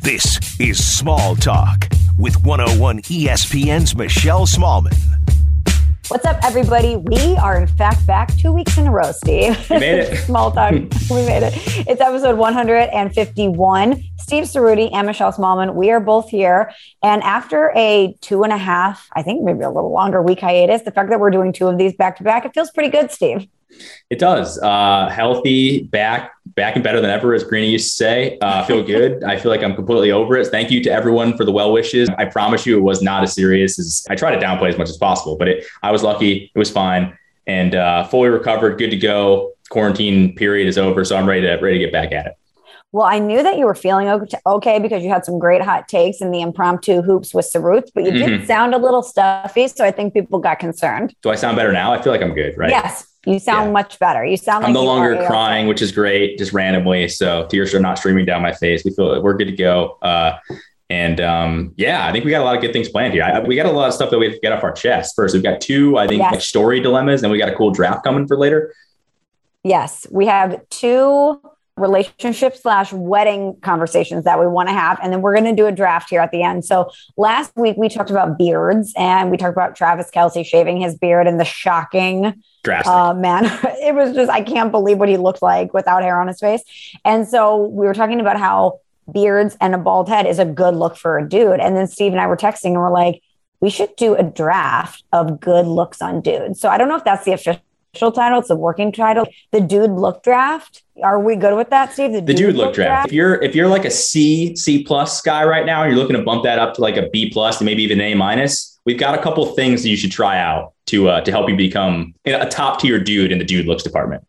This is Small Talk with 101 ESPN's Michelle Smallmon. What's up, everybody? We are, in fact, back two weeks in a row, Steve. We made it. Small talk. we made it. It's episode 151. Steve Ceruti and Michelle Smallmon, we are both here. And after a two and a half, I think maybe a little longer week hiatus, the fact that we're doing two of these back to back, it feels pretty good, Steve. It does. Uh, healthy, back, back and better than ever, as Greeny used to say. Uh, feel good. I feel like I'm completely over it. Thank you to everyone for the well wishes. I promise you, it was not as serious as I try to downplay as much as possible, but it, I was lucky. It was fine and uh, fully recovered, good to go. Quarantine period is over, so I'm ready to ready to get back at it. Well, I knew that you were feeling okay because you had some great hot takes in the impromptu hoops with Sarut, but you mm-hmm. did sound a little stuffy. So I think people got concerned. Do I sound better now? I feel like I'm good, right? Yes. You sound yeah. much better. You sound I'm like no longer crying, which is great, just randomly. So tears are not streaming down my face. We feel we're good to go. Uh, and um, yeah, I think we got a lot of good things planned here. I, we got a lot of stuff that we have to get off our chest. First, we've got two, I think, yes. like story dilemmas, and we got a cool draft coming for later. Yes, we have two relationship slash wedding conversations that we want to have. And then we're going to do a draft here at the end. So last week we talked about beards and we talked about Travis Kelce shaving his beard and the shocking uh, man. it was just, I can't believe what he looked like without hair on his face. And so we were talking about how beards and a bald head is a good look for a dude. And then Steve and I were texting and we're like, we should do a draft of good looks on dudes. So I don't know if that's the official official title. It's the working title. The dude look draft. Are we good with that, Steve? The, the dude, dude, look, look draft. draft. If you're if you're like a C C plus guy right now, and you're looking to bump that up to like a B plus and maybe even A minus, we've got a couple things that you should try out to uh, to help you become a top tier dude in the dude looks department.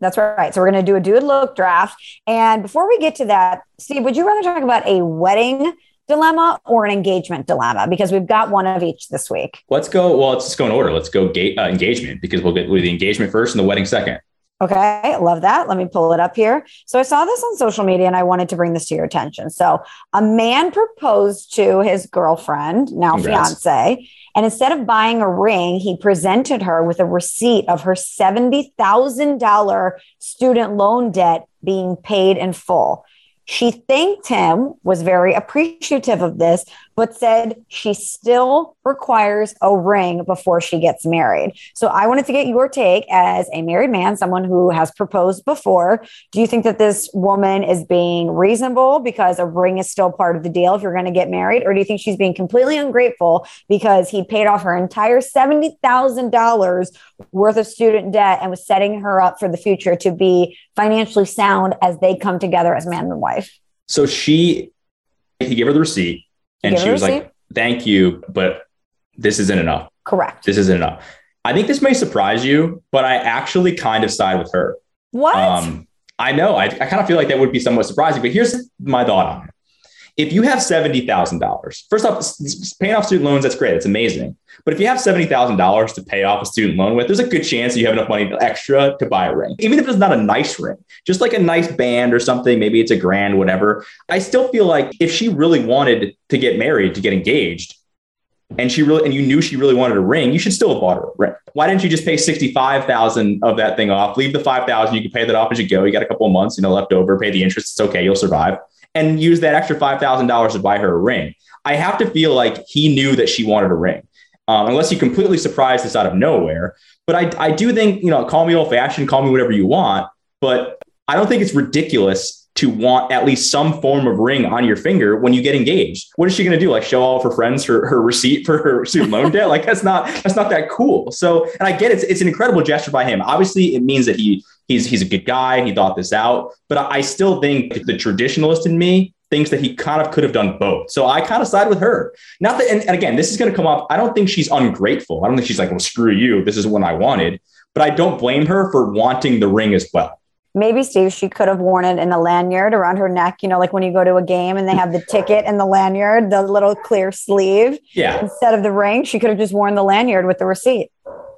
That's right. So we're going to do a dude look draft. And before we get to that, Steve, would you rather talk about a wedding dilemma or an engagement dilemma because we've got one of each this week. Let's go. Well, let's just go in order. Let's go ga- uh, engagement because we'll get with the engagement first and the wedding second. Okay, love that. Let me pull it up here. So I saw this on social media and I wanted to bring this to your attention. So a man proposed to his girlfriend, now Congrats. fiance, and instead of buying a ring, he presented her with a receipt of her $70,000 student loan debt being paid in full. She thanked him, was very appreciative of this, but said she still requires a ring before she gets married. So I wanted to get your take as a married man, someone who has proposed before. Do you think that this woman is being reasonable because a ring is still part of the deal if you're going to get married? Or do you think she's being completely ungrateful because he paid off her entire $70,000 worth of student debt and was setting her up for the future to be financially sound as they come together as man and wife? So she, he gave her the receipt and she was like, thank you, but this isn't enough. Correct. This isn't enough. I think this may surprise you, but I actually kind of side with her. What? Um, I know. I, I kind of feel like that would be somewhat surprising, but here's my thought on it if you have $70,000, first off, paying off student loans, that's great. It's amazing. But if you have $70,000 to pay off a student loan with, there's a good chance you have enough money extra to buy a ring. Even if it's not a nice ring, just like a nice band or something, maybe it's a grand, whatever. I still feel like if she really wanted to get married, to get engaged, and she really and you knew she really wanted a ring, you should still have bought her a ring. Why didn't you just pay sixty five thousand of that thing off? Leave the five thousand. You can pay that off as you go. You got a couple of months, you know, left over. Pay the interest. It's okay. You'll survive and use that extra $5,000 to buy her a ring. I have to feel like he knew that she wanted a ring, um, unless he completely surprised us out of nowhere. But I, I do think, you know, call me old fashioned, call me whatever you want, but I don't think it's ridiculous to want at least some form of ring on your finger when you get engaged. What is she going to do? Like show all of her friends her, her receipt for her student loan debt? Like that's not that's not that cool. So, and I get it, it's, it's an incredible gesture by him. Obviously, it means that he he's he's a good guy. He thought this out, but I still think the traditionalist in me thinks that he kind of could have done both. So I kind of side with her. Not that, and, and again, this is going to come up. I don't think she's ungrateful. I don't think she's like, well, screw you. This is what I wanted. But I don't blame her for wanting the ring as well maybe Steve, she could have worn it in a lanyard around her neck. You know, like when you go to a game and they have the ticket and the lanyard, the little clear sleeve. Yeah. Instead of the ring, she could have just worn the lanyard with the receipt.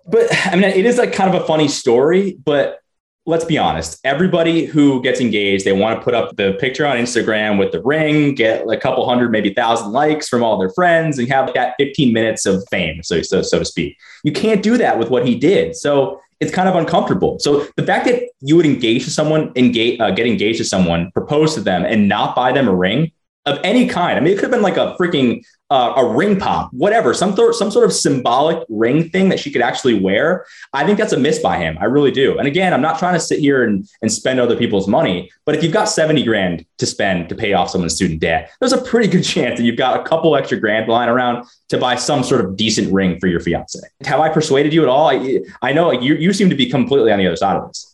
But I mean, it is like kind of a funny story, but let's be honest. Everybody who gets engaged, they want to put up the picture on Instagram with the ring, get a couple hundred, maybe thousand likes from all their friends, and have that 15 minutes of fame, so, so, so to speak. You can't do that with what he did. So it's kind of uncomfortable. So the fact that you would engage to someone, engage, uh, get engaged to someone, propose to them, and not buy them a ring, of any kind. I mean, it could have been like a freaking uh, a ring pop, whatever, some sort some sort of symbolic ring thing that she could actually wear. I think that's a miss by him. I really do. And again, I'm not trying to sit here and, and spend other people's money, but if you've got 70 grand to spend to pay off someone's student debt, there's a pretty good chance that you've got a couple extra grand lying around to buy some sort of decent ring for your fiance. Have I persuaded you at all? I, I know you, you seem to be completely on the other side of this.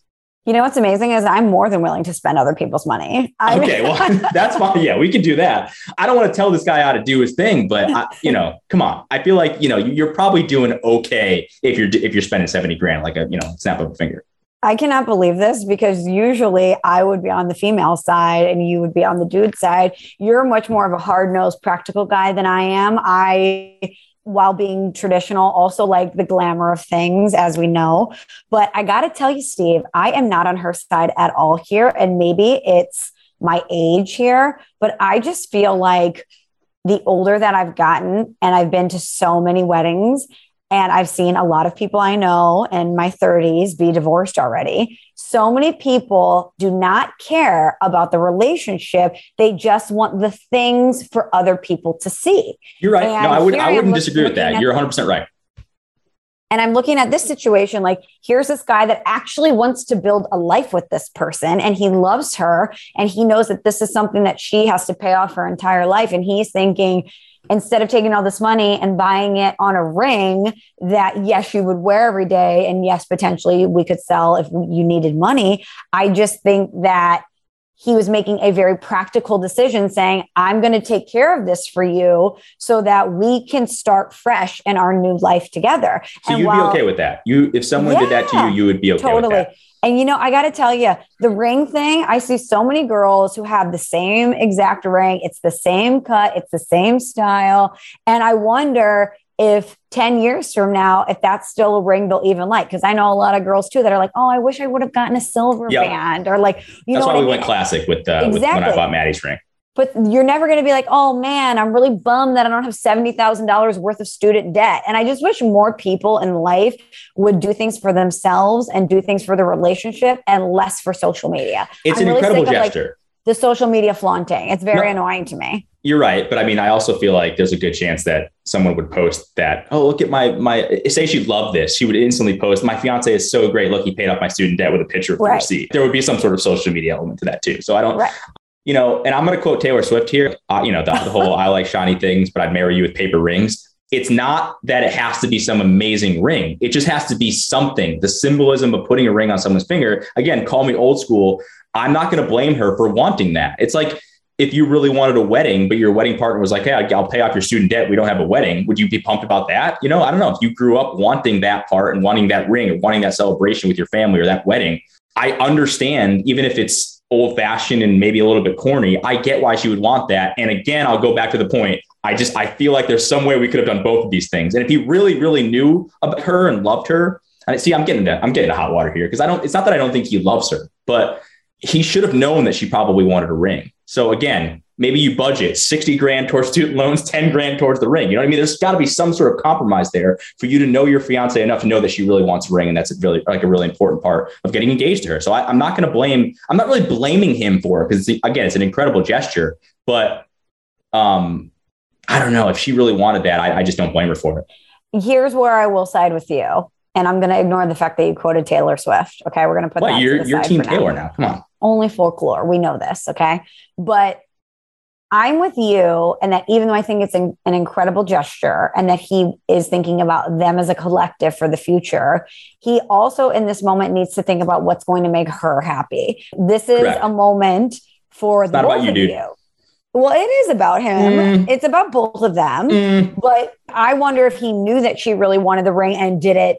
You know what's amazing is I'm more than willing to spend other people's money. I okay, well, that's fine. Yeah, we can do that. I don't want to tell this guy how to do his thing, but I, you know, come on. I feel like you know you're probably doing okay if you're if you're spending seventy grand, like a you know snap of a finger. I cannot believe this because usually I would be on the female side and you would be on the dude side. You're much more of a hard nosed, practical guy than I am. I while being traditional, also like the glamour of things, as we know. But I got to tell you, Steve, I am not on her side at all here. And maybe it's my age here, but I just feel like the older that I've gotten, and I've been to so many weddings, and I've seen a lot of people I know in my 30s be divorced already. So many people do not care about the relationship. They just want the things for other people to see. You're right. And no, I, would, I wouldn't disagree with that. You're 100% right. And I'm looking at this situation like, here's this guy that actually wants to build a life with this person and he loves her and he knows that this is something that she has to pay off her entire life. And he's thinking, instead of taking all this money and buying it on a ring that yes you would wear every day and yes potentially we could sell if you needed money. I just think that he was making a very practical decision saying i'm going to take care of this for you so that we can start fresh in our new life together. So and you'd while, be okay with that? You if someone yeah, did that to you you would be okay totally and you know, I got to tell you, the ring thing, I see so many girls who have the same exact ring. It's the same cut, it's the same style. And I wonder if 10 years from now, if that's still a ring they'll even like. Cause I know a lot of girls too that are like, oh, I wish I would have gotten a silver yep. band or like, you that's know, why we I mean? went classic with, uh, exactly. with when I bought Maddie's ring but you're never going to be like, oh man, I'm really bummed that I don't have $70,000 worth of student debt. And I just wish more people in life would do things for themselves and do things for the relationship and less for social media. It's I'm an really incredible gesture. Like the social media flaunting. It's very no, annoying to me. You're right. But I mean, I also feel like there's a good chance that someone would post that, oh, look at my, my, say she loved this. She would instantly post, my fiance is so great. Look, he paid off my student debt with a picture of right. the receipt. There would be some sort of social media element to that too. So I don't, right you know, and I'm going to quote Taylor Swift here, uh, you know, the, the whole I like shiny things, but I'd marry you with paper rings. It's not that it has to be some amazing ring. It just has to be something. The symbolism of putting a ring on someone's finger, again, call me old school. I'm not going to blame her for wanting that. It's like if you really wanted a wedding, but your wedding partner was like, Hey, I'll pay off your student debt. We don't have a wedding. Would you be pumped about that? You know, I don't know. If you grew up wanting that part and wanting that ring or wanting that celebration with your family or that wedding, I understand, even if it's old fashioned and maybe a little bit corny. I get why she would want that. And again, I'll go back to the point. I just I feel like there's some way we could have done both of these things. And if he really, really knew about her and loved her, and see, I'm getting to I'm getting to hot water here because I don't. It's not that I don't think he loves her, but he should have known that she probably wanted a ring. So again, maybe you budget 60 grand towards student loans, 10 grand towards the ring. You know what I mean? There's got to be some sort of compromise there for you to know your fiance enough to know that she really wants a ring. And that's really like a really important part of getting engaged to her. So I, am not going to blame, I'm not really blaming him for it because again, it's an incredible gesture, but um, I don't know if she really wanted that. I, I just don't blame her for it. Here's where I will side with you. And I'm going to ignore the fact that you quoted Taylor Swift. Okay. We're going to put what, that. You're, you're Team Taylor now. now. Come on. Only folklore. We know this. Okay. But I'm with you, and that even though I think it's an, an, incredible gesture and that he is thinking about them as a collective for the future, he also in this moment needs to think about what's going to make her happy. This is Correct. a moment for it's the both you, of dude. you. Well, it is about him. Mm. It's about both of them. Mm. But I wonder if he knew that she really wanted the ring and did it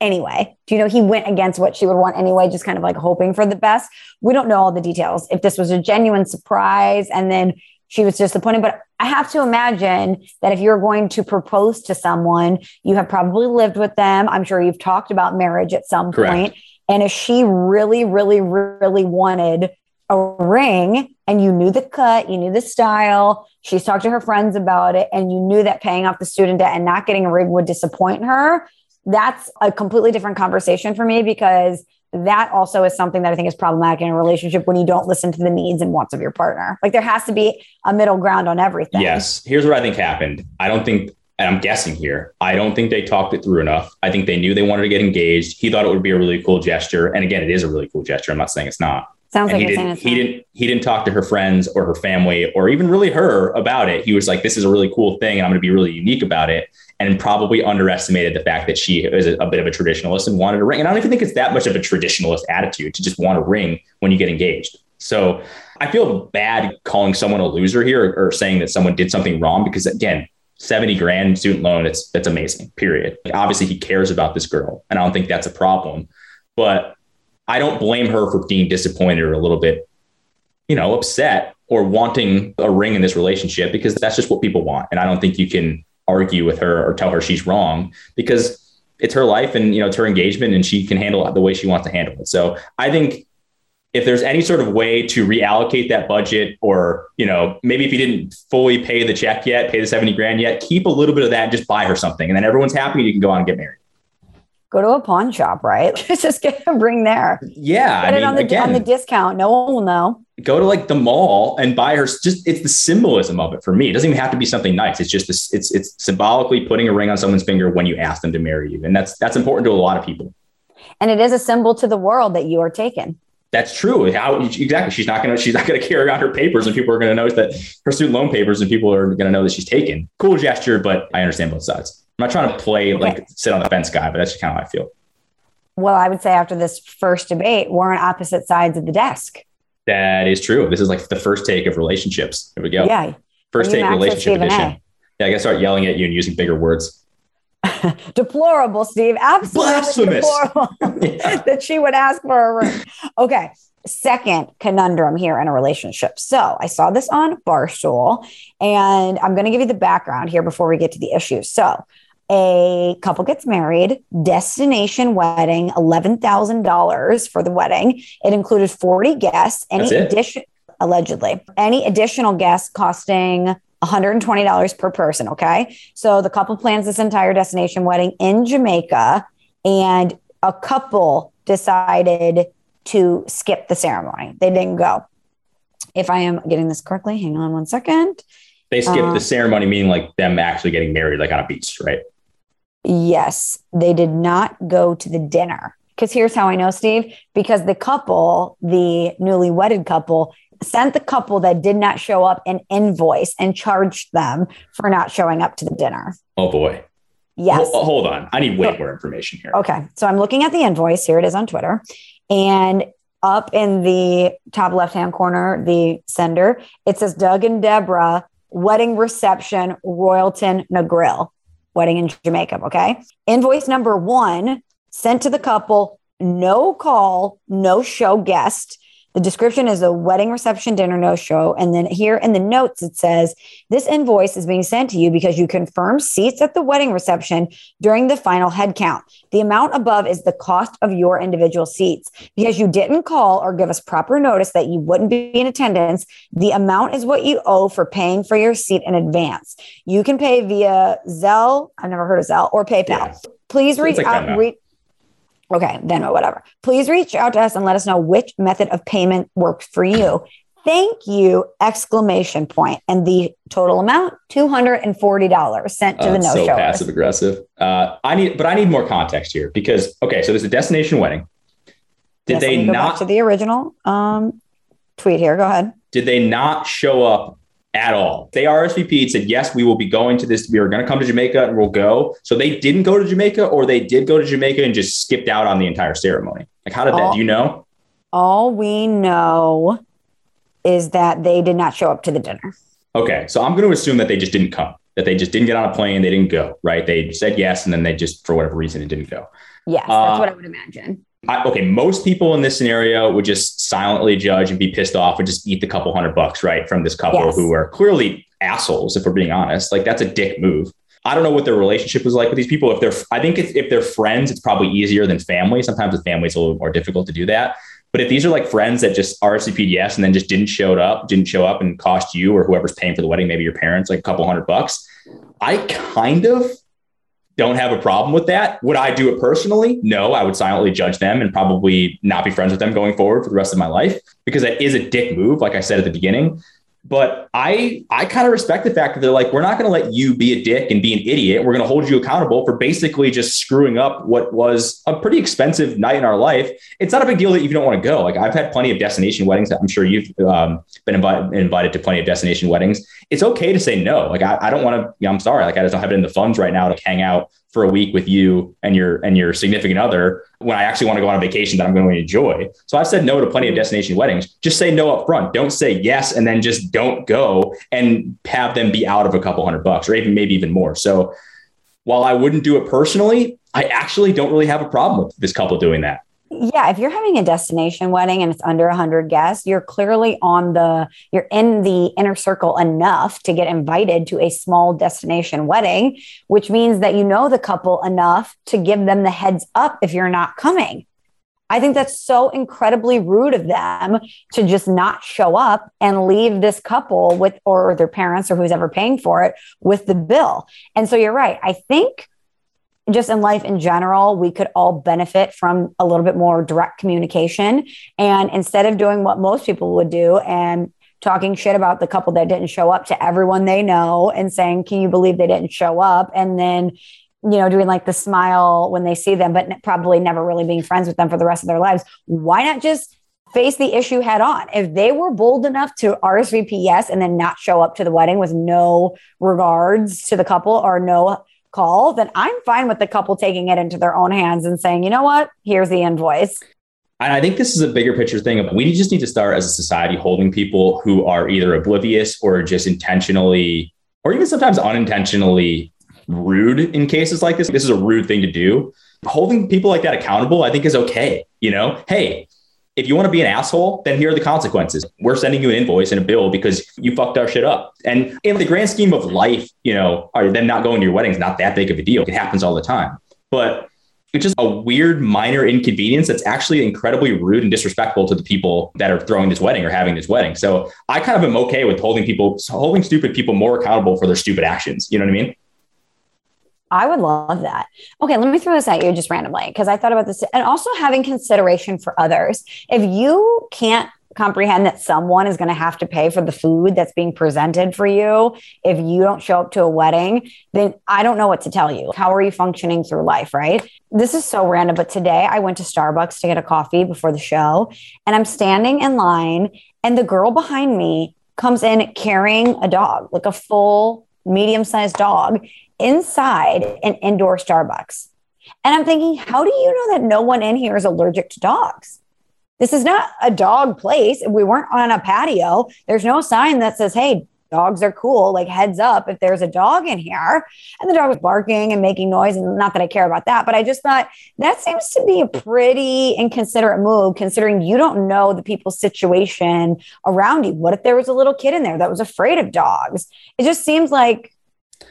anyway. Do you know he went against what she would want anyway, just kind of like hoping for the best? We don't know all the details. If this was a genuine surprise and then she was disappointed. But I have to imagine that if you're going to propose to someone, you have probably lived with them. I'm sure you've talked about marriage at some Correct. point. And if she really, really, really wanted a ring and you knew the cut, you knew the style, she's talked to her friends about it, and you knew that paying off the student debt and not getting a ring would disappoint her, that's a completely different conversation for me because that also is something that I think is problematic in a relationship when you don't listen to the needs and wants of your partner. Like there has to be a middle ground on everything. Yes. Here's what I think happened. I don't think, and I'm guessing here, I don't think they talked it through enough. I think they knew they wanted to get engaged. He thought it would be a really cool gesture. And again, it is a really cool gesture. I'm not saying it's not. Sounds and like he didn't, he didn't he didn't talk to her friends or her family or even really her about it. He was like, "This is a really cool thing, and I'm going to be really unique about it." And probably underestimated the fact that she is a, bit of a traditionalist and wanted a ring. And I don't even think it's that much of a traditionalist attitude to just want a ring when you get engaged. So I feel bad calling someone a loser here or, or saying that someone did something wrong because again, 70 grand student loan, it's that's amazing, period. Like, obviously he cares about this girl, and I don't think that's a problem. But I don't blame her for being disappointed or a little bit, you know, upset or wanting a ring in this relationship because that's just what people want. And I don't think you can argue with her or tell her she's wrong because it's her life and you know it's her engagement and she can handle it the way she wants to handle it. So I think if there's any sort of way to reallocate that budget or you know maybe if you didn't fully pay the check yet pay the 70 grand yet keep a little bit of that and just buy her something and then everyone's happy and you can go on and get married go to a pawn shop, right? Just get a ring there. yeah Get i it mean on the again on the discount. No one will know. Go to like the mall and buy her just it's the symbolism of it for me. It doesn't even have to be something nice. It's just this it's it's symbolically putting a ring on someone's finger when you ask them to marry you. And that's that's important to a lot of people. And it is a symbol to the world that you are taken. that's true. How exactly. She's not gonna she's not gonna carry around her papers and people are gonna notice that her student loan papers and people are gonna know that she's taken. Cool gesture but i understand both sides. I'm not trying to play like sit on the fence guy but that's just kind of how i feel. Well, I would say after this first debate, we're on opposite sides of the desk. That is true this is like the first take of relationships there we go Yeah. first take relationship Stephen A? edition yeah i gotta start yelling at you and using bigger words Deplorable, Steve. Absolutely Blasphemous. deplorable Yeah. that she would ask for a ring. Okay. Second conundrum here in a relationship. So I saw this on Barstool, and I'm going to give you the background here before we get to the issues. So a couple gets married, destination wedding, $11,000 for the wedding. It included 40 guests. Any addition, allegedly, any additional guests costing $120 per person. Okay. So the couple plans this entire destination wedding in Jamaica, and a couple decided to skip the ceremony. They didn't go. If I am getting this correctly, hang on one second. they skipped the um, ceremony meaning like them actually getting married like on a beach right Yes, they did not go to the dinner. Because here's how I know, Steve, because the couple, the newly wedded couple, sent the couple that did not show up an invoice and charged them for not showing up to the dinner. oh boy Yes. Hol- hold on i need way more information here Okay. So I'm looking at the invoice. Here it is on Twitter. And up in the top left hand corner, the sender, it says Doug and Deborah, wedding reception, Royalton Negril, wedding in Jamaica. Okay. Invoice number one sent to the couple, no call, no show guest. The description is a wedding reception dinner no show. And then here in the notes, it says, This invoice is being sent to you because you confirmed seats at the wedding reception during the final head count. The amount above is the cost of your individual seats. Because you didn't call or give us proper notice that you wouldn't be in attendance, the amount is what you owe for paying for your seat in advance. You can pay via Zelle, I've never heard of Zelle, or PayPal. Yeah. Please reach like out. Re- okay, then whatever. Please reach out to us and let us know which method of payment works for you. Thank you! Exclamation point, and the total amount two hundred and forty dollars sent to Uh, the no so show. passive aggressive. Uh, I need, but I need more context here because okay, so there's a destination wedding. Did they go back not? to the original um, tweet here? Go ahead. did they not show up at all? They RSVP'd, said yes, we will be going to this. We are going to come to Jamaica and we'll go. So they didn't go to Jamaica, or they did go to Jamaica and just skipped out on the entire ceremony. Like, how did that? Oh. Do you know? All we know is that they did not show up to the dinner. Okay, so I'm going to assume that they just didn't come. That they just didn't get on a plane. They didn't go. Right? They said yes, and then they just, for whatever reason, it didn't go. Yes, Uh, that's what I would imagine. I, okay, most people in this scenario would just silently judge and be pissed off and just eat the couple hundred bucks, right, from this couple Yes. who are clearly assholes, if we're being honest. Like that's a dick move. I don't know what their relationship was like with these people. If they're, I think if, if they're friends, it's probably easier than family. Sometimes with family, it's a little more difficult to do that. But if these are like friends that just RSVP'd yes and then just didn't show up, didn't show up and cost you or whoever's paying for the wedding, maybe your parents, like a couple hundred bucks, I kind of don't have a problem with that. Would I do it personally? No, I would silently judge them and probably not be friends with them going forward for the rest of my life because that is a dick move, like I said at the beginning. But I I kind of respect the fact that they're like, we're not going to let you be a dick and be an idiot. We're going to hold you accountable for basically just screwing up what was a pretty expensive night in our life. It's not a big deal that you don't want to go. Like I've had plenty of destination weddings. I'm sure you've um, been invited, invited to plenty of destination weddings. It's okay to say no. Like I, I don't want to. You know, I'm sorry. Like I just don't have it in the funds right now to hang out for a week with you and your and your significant other when I actually want to go on a vacation that I'm going to enjoy. So I've said no to plenty of destination weddings. Just say no up front. Don't say yes and then just don't go and have them be out of a couple hundred bucks or even maybe even more. So while I wouldn't do it personally, I actually don't really have a problem with this couple doing that yeah, if you're having a destination wedding and it's under 100 guests, you're clearly on the, you're in the inner circle enough to get invited to a small destination wedding, which means that you know the couple enough to give them the heads up if you're not coming. I think that's so incredibly rude of them to just not show up and leave this couple with, or their parents or who's ever paying for it with the bill. And so you're right. I think just in life in general, we could all benefit from a little bit more direct communication. And instead of doing what most people would do and talking shit about the couple that didn't show up to everyone they know and saying, Can you believe they didn't show up? And then, you know, doing like the smile when they see them, but probably never really being friends with them for the rest of their lives. Why not just face the issue head on? If they were bold enough to RSVP yes and then not show up to the wedding with no regards to the couple or no call, then I'm fine with the couple taking it into their own hands and saying, you know what, here's the invoice. And I think this is a bigger picture thing. We just need to start as a society holding people who are either oblivious or just intentionally, or even sometimes unintentionally rude in cases like this. This is a rude thing to do. Holding people like that accountable, I think, is okay. You know, hey, if you want to be an asshole, then here are the consequences. We're sending you an invoice and a bill because you fucked our shit up. And in the grand scheme of life, you know, are them not going to your wedding is not that big of a deal. It happens all the time. But it's just a weird minor inconvenience that's actually incredibly rude and disrespectful to the people that are throwing this wedding or having this wedding. So I kind of am okay with holding people, holding stupid people more accountable for their stupid actions. You know what I mean? I would love that. Okay, let me throw this at you just randomly because I thought about this and also having consideration for others. If you can't comprehend that someone is going to have to pay for the food that's being presented for you if you don't show up to a wedding, then I don't know what to tell you. How are you functioning through life, right? This is so random, but today I went to Starbucks to get a coffee before the show and I'm standing in line and the girl behind me comes in carrying a dog, like a full medium sized dog inside an indoor Starbucks. And I'm thinking, how do you know that no one in here is allergic to dogs? This is not a dog place. We weren't on a patio. There's no sign that says, hey, dogs are cool. Like, heads up if there's a dog in here. And the dog was barking and making noise. And not that I care about that, but I just thought that seems to be a pretty inconsiderate move considering you don't know the people's situation around you. What if there was a little kid in there that was afraid of dogs? It just seems like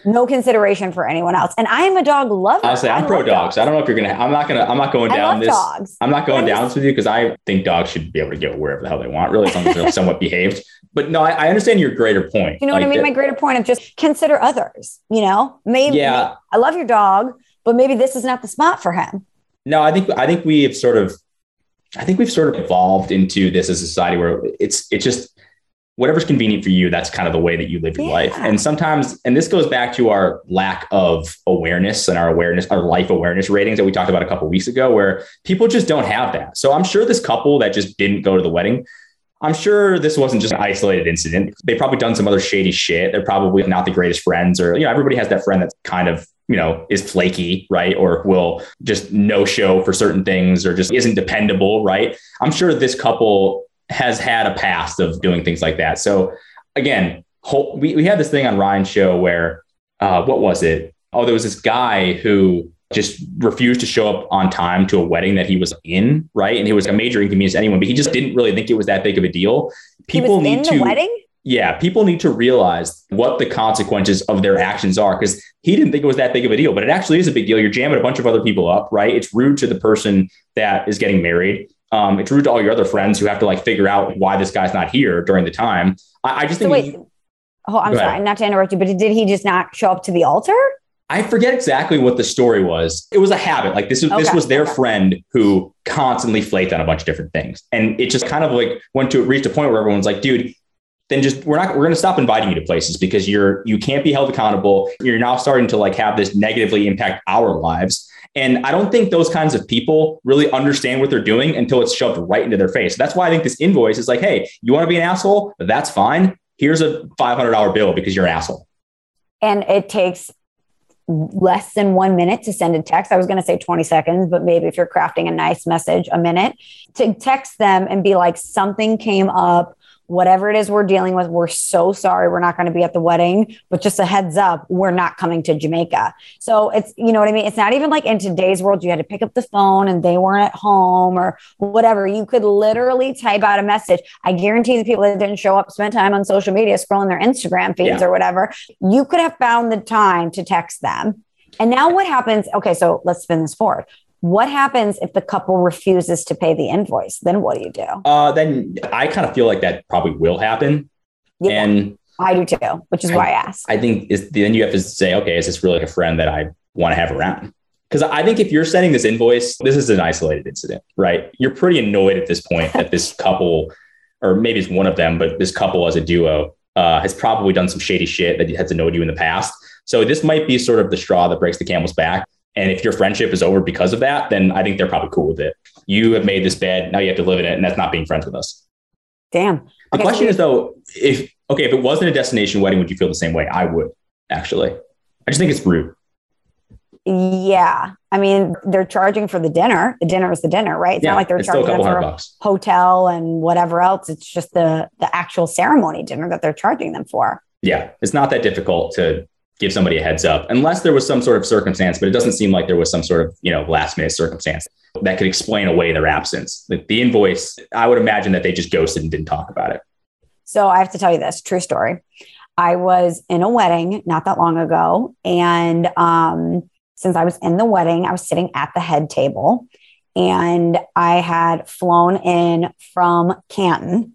no consideration for anyone else. And I am a dog lover. Honestly, I'm pro dogs. dogs. I don't know if you're gonna. I'm not gonna. I'm not going down this. Dogs. I'm not going down this with you because I think dogs should be able to go wherever the hell they want, really, as long as they're somewhat behaved. But no, I, I, understand your greater point. You know like what I mean? My greater point of just consider others. You know, maybe. Yeah. Maybe, I love your dog, but maybe this is not the spot for him. No, I think I think we have sort of, I think we've sort of evolved into this as a society where it's it's just whatever's convenient for you, that's kind of the way that you live your yeah. life. And sometimes, and this goes back to our lack of awareness and our awareness, our life awareness ratings that we talked about a couple weeks ago, where people just don't have that. So I'm sure this couple that just didn't go to the wedding, I'm sure this wasn't just an isolated incident. They've probably done some other shady shit. They're probably not the greatest friends, or, you know, everybody has that friend that's kind of you know, is flaky, right? Or will just no show for certain things or just isn't dependable, right? I'm sure this couple has had a past of doing things like that. So again, whole, we, we had this thing on Ryan's show where, uh, what was it? Oh, there was this guy who just refused to show up on time to a wedding that he was in, right? And it was a major inconvenience to anyone, but he just didn't really think it was that big of a deal. People need to wedding. Yeah, people need to realize what the consequences of their actions are because he didn't think it was that big of a deal, but it actually is a big deal. You're jamming a bunch of other people up, right? It's rude to the person that is getting married. Um, it's rude to all your other friends who have to like figure out why this guy's not here during the time. I, I just think. So wait, oh, I'm sorry, not to interrupt you, but did he just not show up to the altar? I forget exactly what the story was. It was a habit. Like this was okay. this was their friend who constantly flaked on a bunch of different things. And it just kind of like went to reached a point where everyone's like, dude, then just we're not we're going to stop inviting you to places because you're you can't be held accountable. You're now starting to like have this negatively impact our lives. And I don't think those kinds of people really understand what they're doing until it's shoved right into their face. That's why I think this invoice is like, hey, you want to be an asshole? That's fine. Here's a $500 bill because you're an asshole. And it takes less than one minute to send a text. I was going to say 20 seconds, but maybe if you're crafting a nice message, a minute to text them and be like, something came up whatever it is we're dealing with, we're so sorry we're not going to be at the wedding, but just a heads up, we're not coming to Jamaica. So it's, you know what I mean? It's not even like in today's world, you had to pick up the phone and they weren't at home or whatever. You could literally type out a message. I guarantee the people that didn't show up spent time on social media scrolling their Instagram feeds yeah. or whatever. You could have found the time to text them. And now what happens? Okay, so let's spin this forward. What happens if the couple refuses to pay the invoice? Then what do you do? Uh, then I kind of feel like that probably will happen. Yeah, and I do too, which is I, why I asked. I think is then you have to say, okay, is this really a friend that I want to have around? Because I think if you're sending this invoice, this is an isolated incident, right? You're pretty annoyed at this point that this couple, or maybe it's one of them, but this couple as a duo uh, has probably done some shady shit that has annoyed you in the past. So this might be sort of the straw that breaks the camel's back. And if your friendship is over because of that, then I think they're probably cool with it. You have made this bed. Now you have to live in it. And that's not being friends with us. Damn. The okay, question so is though, if, okay, if it wasn't a destination wedding, would you feel the same way? I would actually. I just think it's rude. Yeah. I mean, they're charging for the dinner. The dinner is the dinner, right? It's yeah, not like they're charging for a bucks. hotel and whatever else. It's just the the actual ceremony dinner that they're charging them for. Yeah. It's not that difficult to give somebody a heads up unless there was some sort of circumstance but it doesn't seem like there was some sort of you know last minute circumstance that could explain away their absence. Like the invoice i would imagine that they just ghosted and didn't talk about it. So i have to tell you this true story. I was in a wedding not that long ago and um, since i was in the wedding i was sitting at the head table and i had flown in from canton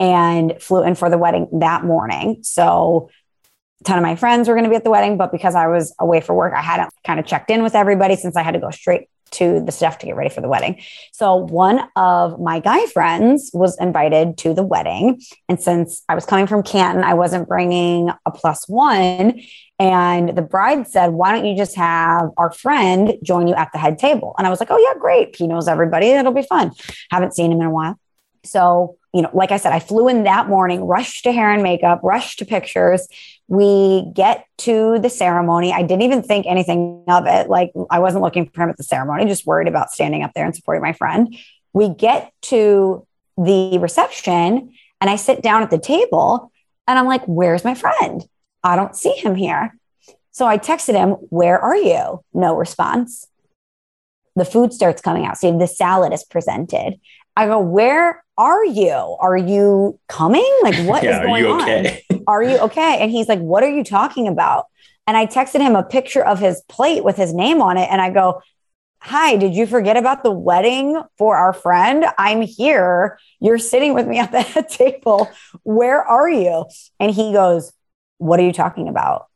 and flew in for the wedding that morning. So a ton of my friends were going to be at the wedding, but because I was away for work, I hadn't kind of checked in with everybody since I had to go straight to the stuff to get ready for the wedding. So one of my guy friends was invited to the wedding. And since I was coming from Canton, I wasn't bringing a plus one. And the bride said, Why don't you just have our friend join you at the head table? And I was like, Oh, yeah, great. He knows everybody. It'll be fun. Haven't seen him in a while. So, you know, like I said, I flew in that morning, rushed to hair and makeup, rushed to pictures. We get to the ceremony. I didn't even think anything of it. Like I wasn't looking for him at the ceremony, just worried about standing up there and supporting my friend. We get to the reception and I sit down at the table and I'm like, where's my friend? I don't see him here. So I texted him, where are you? No response. The food starts coming out. So the salad is presented. I go, where are you? Are you coming? Like, what yeah, is going are okay? on? Are you okay? And he's like, what are you talking about? And I texted him a picture of his plate with his name on it. And I go, Hi, did you forget about the wedding for our friend? I'm here. You're sitting with me at the table. Where are you? And he goes, What are you talking about?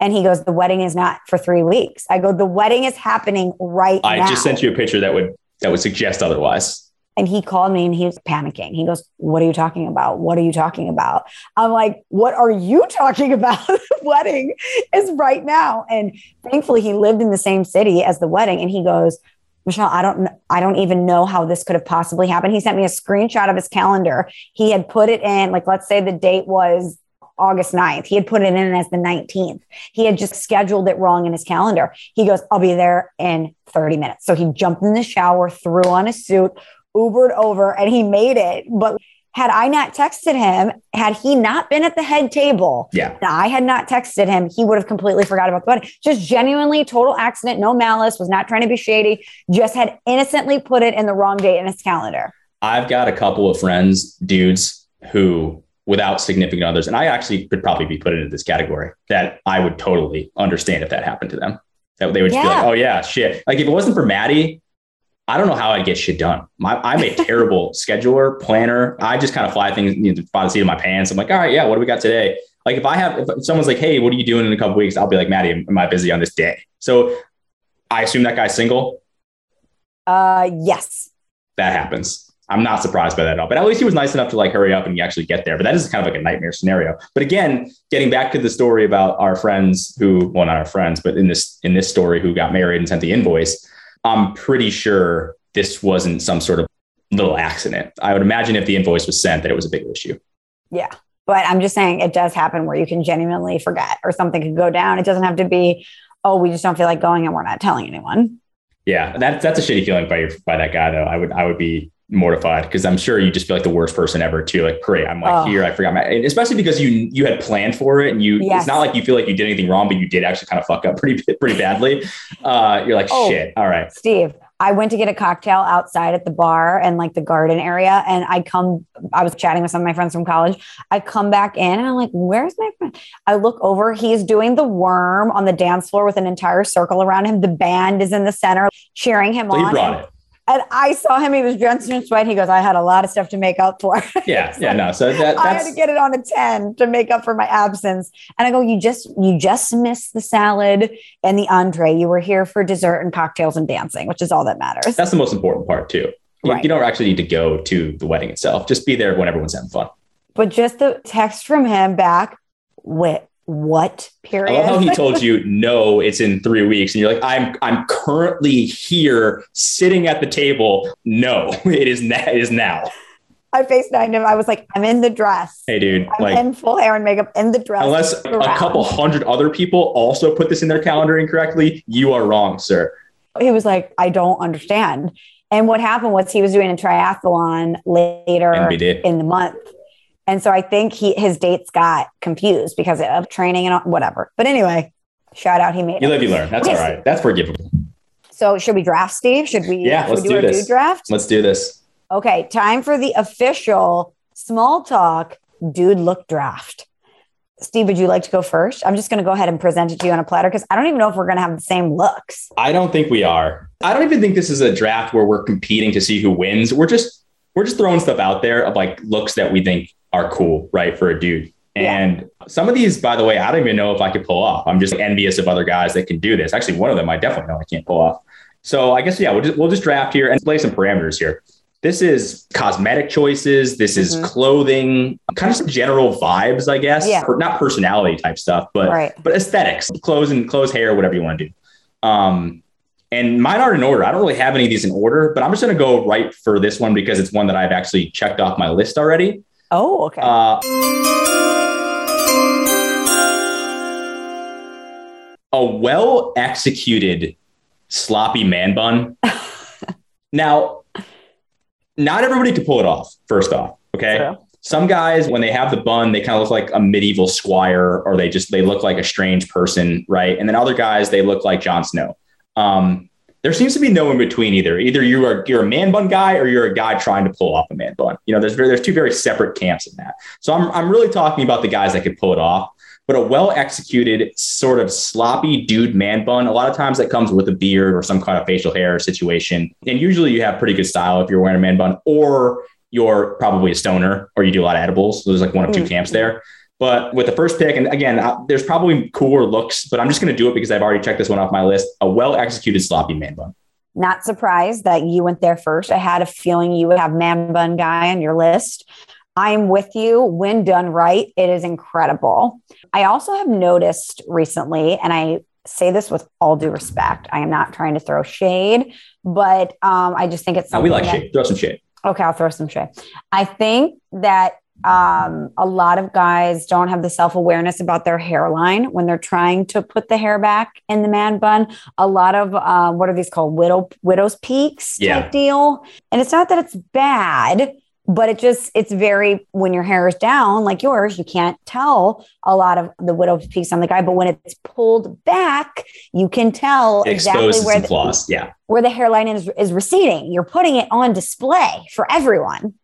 And he goes, The wedding is not for three weeks. I go, The wedding is happening right I now. I just sent you a picture that would that would suggest otherwise. And he called me and he was panicking. He goes, What are you talking about? What are you talking about? I'm like, What are you talking about? the wedding is right now. And thankfully, he lived in the same city as the wedding. And he goes, Michelle, I don't I don't even know how this could have possibly happened. He sent me a screenshot of his calendar. He had put it in, like, let's say the date was August 9th. He had put it in as the 19th. He had just scheduled it wrong in his calendar. He goes, I'll be there in 30 minutes. So he jumped in the shower, threw on a suit, Ubered over and he made it. But had I not texted him, had he not been at the head table, yeah, I had not texted him, he would have completely forgot about the wedding. Just genuinely total accident, no malice, was not trying to be shady, just had innocently put it in the wrong date in his calendar. I've got a couple of friends, dudes, who without significant others, and I actually could probably be put into this category that I would totally understand if that happened to them. That they would yeah. be like, oh yeah, shit. Like if it wasn't for Maddie, I don't know how I get shit done. My, I'm a terrible scheduler, planner. I just kind of fly things, you know, fly the seat of my pants. I'm like, all right, yeah, what do we got today? Like if I have, if someone's like, "Hey, what are you doing in a couple weeks?" I'll be like, "Maddie, am I busy on this day?" So I assume that guy's single. Uh, yes. That happens. I'm not surprised by that at all. But at least he was nice enough to like hurry up and actually get there. But that is kind of like a nightmare scenario. But again, getting back to the story about our friends who, well, not our friends, but in this in this story who got married and sent the invoice, I'm pretty sure this wasn't some sort of little accident. I would imagine if the invoice was sent that it was a big issue. Yeah. But I'm just saying it does happen where you can genuinely forget or something could go down. It doesn't have to be, oh, we just don't feel like going and we're not telling anyone. Yeah, that's that's a shitty feeling by by that guy though. I would I would be mortified because I'm sure you just feel like the worst person ever too. Like, great, I'm like oh. here, I forgot my, and especially because you you had planned for it and you. Yes. It's not like you feel like you did anything wrong, but you did actually kind of fuck up pretty pretty badly. Uh, you're like, oh, shit. All right, Steve. I went to get a cocktail outside at the bar and like the garden area. And I come, I was chatting with some of my friends from college. I come back in and I'm like, where's my friend? I look over, he's doing the worm on the dance floor with an entire circle around him. The band is in the center cheering him so on. He brought it. And I saw him, he was drenched in sweat. He goes, I had a lot of stuff to make up for. Yeah. yeah. No. So that, I had to get it on a 10 to make up for my absence. And I go, you just, you just missed the salad and the entree. You were here for dessert and cocktails and dancing, which is all that matters. That's the most important part too. You, right. you don't actually need to go to the wedding itself. Just be there when everyone's having fun. But just the text from him back, with what period? I love how he told you no, it's in three weeks, and you're like, I'm I'm currently here sitting at the table. No, it is na- it is now. I FaceTimed him. I was like, I'm in the dress. Hey, dude. I'm like, in full hair and makeup in the dress. Unless around. a couple hundred other people also put this in their calendar incorrectly, you are wrong, sir. He was like, I don't understand. And what happened was he was doing a triathlon later in the month and so I think he his dates got confused because of training and whatever. But anyway, shout out, he made you it. live, you learn. That's all right. That's forgivable. So should we draft, Steve? Should we? Yeah, let's we do, do this. draft. Let's do this. Okay, time for the official small talk dude look draft. Steve, would you like to go first? I'm just going to go ahead and present it to you on a platter because I don't even know if we're going to have the same looks. I don't think we are. I don't even think this is a draft where we're competing to see who wins. We're just we're just throwing stuff out there of like looks that we think are cool, right, for a dude. And yeah. some of these, by the way, I don't even know if I could pull off. I'm just envious of other guys that can do this. Actually, one of them I definitely know I can't pull off. So I guess yeah, we'll just we'll just draft here and play some parameters here. This is cosmetic choices. This is mm-hmm. clothing, kind of some general vibes, I guess. Yeah. Not personality type stuff, but right. but aesthetics, clothes and clothes, hair, whatever you want to do. Um, and mine aren't in order. I don't really have any of these in order, but I'm just going to go right for this one because it's one that I've actually checked off my list already. Oh, okay. Uh, a well executed sloppy man bun. now, not everybody can pull it off, first off. Okay. True. Some guys, when they have the bun, they kind of look like a medieval squire, or they just they look like a strange person, right? And then other guys, they look like Jon Snow. Um, there seems to be no in between either. Either you are you're a man bun guy or you're a guy trying to pull off a man bun. You know, there's there's two very separate camps in that. So I'm I'm really talking about the guys that could pull it off. But a well executed sort of sloppy dude man bun, a lot of times that comes with a beard or some kind of facial hair situation. And usually you have pretty good style if you're wearing a man bun, or you're probably a stoner or you do a lot of edibles. So there's like one of two mm-hmm. camps there. But with the first pick, and again, I, there's probably cooler looks, but I'm just going to do it because I've already checked this one off my list. A well executed sloppy man bun. Not surprised that you went there first. I had a feeling you would have man bun guy on your list. I'm with you. When done right, it is incredible. I also have noticed recently, and I say this with all due respect, I am not trying to throw shade, but um, I just think it's something. we like that, shade. Throw some shade. Okay, I'll throw some shade. I think that um, a lot of guys don't have the self awareness about their hairline when they're trying to put the hair back in the man bun. A lot of uh, what are these called? Widow widow's peaks type yeah. deal. And it's not that it's bad, but it just it's very when your hair is down like yours, you can't tell a lot of the widow's peaks on the guy. But when it's pulled back, you can tell it exactly where the, flaws. Yeah, where the hairline is is receding. You're putting it on display for everyone.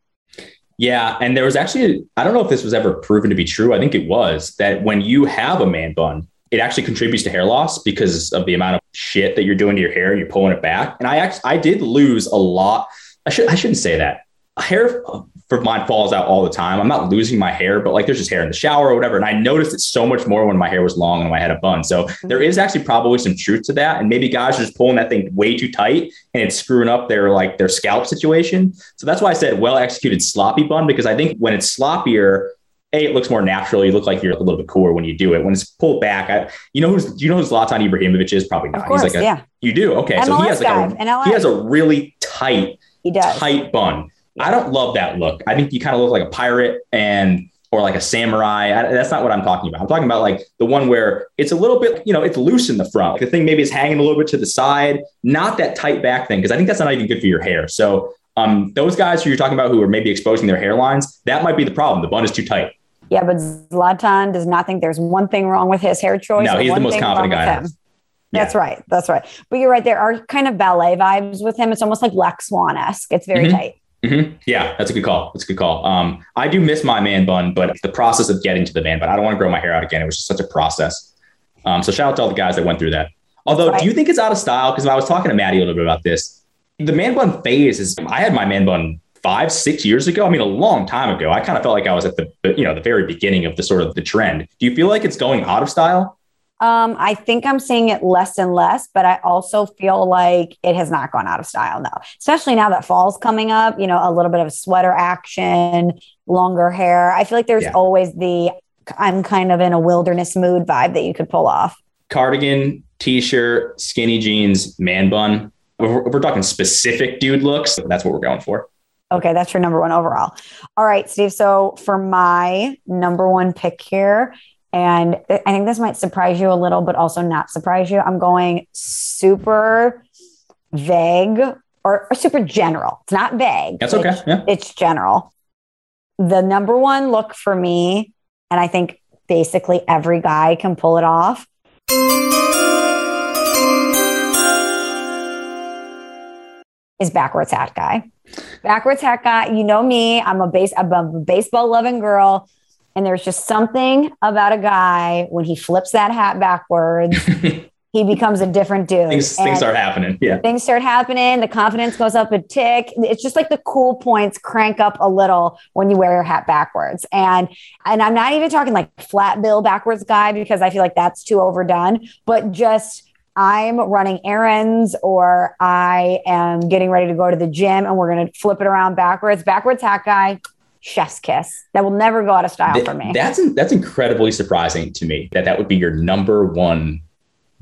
Yeah. And there was actually, I don't know if this was ever proven to be true. I think it was that when you have a man bun, it actually contributes to hair loss because of the amount of shit that you're doing to your hair. and You're pulling it back. And I actually, I did lose a lot. I should, I shouldn't say that. Hair for mine falls out all the time. I'm not losing my hair, but like there's just hair in the shower or whatever. And I noticed it so much more when my hair was long and when I had a bun. So mm-hmm. there is actually probably some truth to that. And maybe guys are just pulling that thing way too tight and it's screwing up their like their scalp situation. So that's why I said well executed sloppy bun because I think when it's sloppier, a, it looks more natural. You look like you're a little bit cooler when you do it. When it's pulled back, I, you know who's you know who Zlatan Ibrahimovic is? Probably not. Course, He's like a, yeah. You do okay. MLS so he has like guy, a, he has a really tight, he does. tight bun. I don't love that look. I think you kind of look like a pirate and or like a samurai. I, that's not what I'm talking about. I'm talking about like the one where it's a little bit, you know, it's loose in the front. Like the thing maybe is hanging a little bit to the side, not that tight back thing, because I think that's not even good for your hair. So um, those guys who you're talking about who are maybe exposing their hairlines, that might be the problem. The bun is too tight. Yeah, but Zlatan does not think there's one thing wrong with his hair choice. No, he's the most confident guy. Yeah. That's right. That's right. But you're right. There are kind of ballet vibes with him. It's almost like Black Swan esque. It's very mm-hmm. tight. Mm-hmm. Yeah, that's a good call. That's a good call. Um, I do miss my man bun, but the process of getting to the man bun, I don't want to grow my hair out again. It was just such a process. Um, so shout out to all the guys that went through that. Although, do you think it's out of style? Because I was talking to Maddie a little bit about this. The man bun phase is. I had my man bun five, six years ago. I mean, a long time ago. I kind of felt like I was at the you know the very beginning of the sort of the trend. Do you feel like it's going out of style? Um, I think I'm seeing it less and less, but I also feel like it has not gone out of style now, especially now that fall's coming up, you know, a little bit of a sweater action, longer hair. I feel like there's yeah. always the I'm kind of in a wilderness mood vibe that you could pull off. Cardigan, t shirt, skinny jeans, man bun. If we're, if we're talking specific dude looks, that's what we're going for. Okay, that's your number one overall. All right, Steve. So for my number one pick here, and I think this might surprise you a little, but also not surprise you. I'm going super vague or, or super general. It's not vague. That's okay. It's, yeah. it's general. The number one look for me, and I think basically every guy can pull it off. Is backwards hat guy. Backwards hat guy. You know me. I'm a base. I'm a baseball loving girl. And there's just something about a guy when he flips that hat backwards, he becomes a different dude. Things, things start happening. Yeah. Things start happening. The confidence goes up a tick. It's just like the cool points crank up a little when you wear your hat backwards. And and I'm not even talking like flat bill backwards guy because I feel like that's too overdone, but just I'm running errands or I am getting ready to go to the gym and we're going to flip it around backwards. Backwards hat guy, chef's kiss. That will never go out of style Th- for me. That's that's incredibly surprising to me that that would be your number one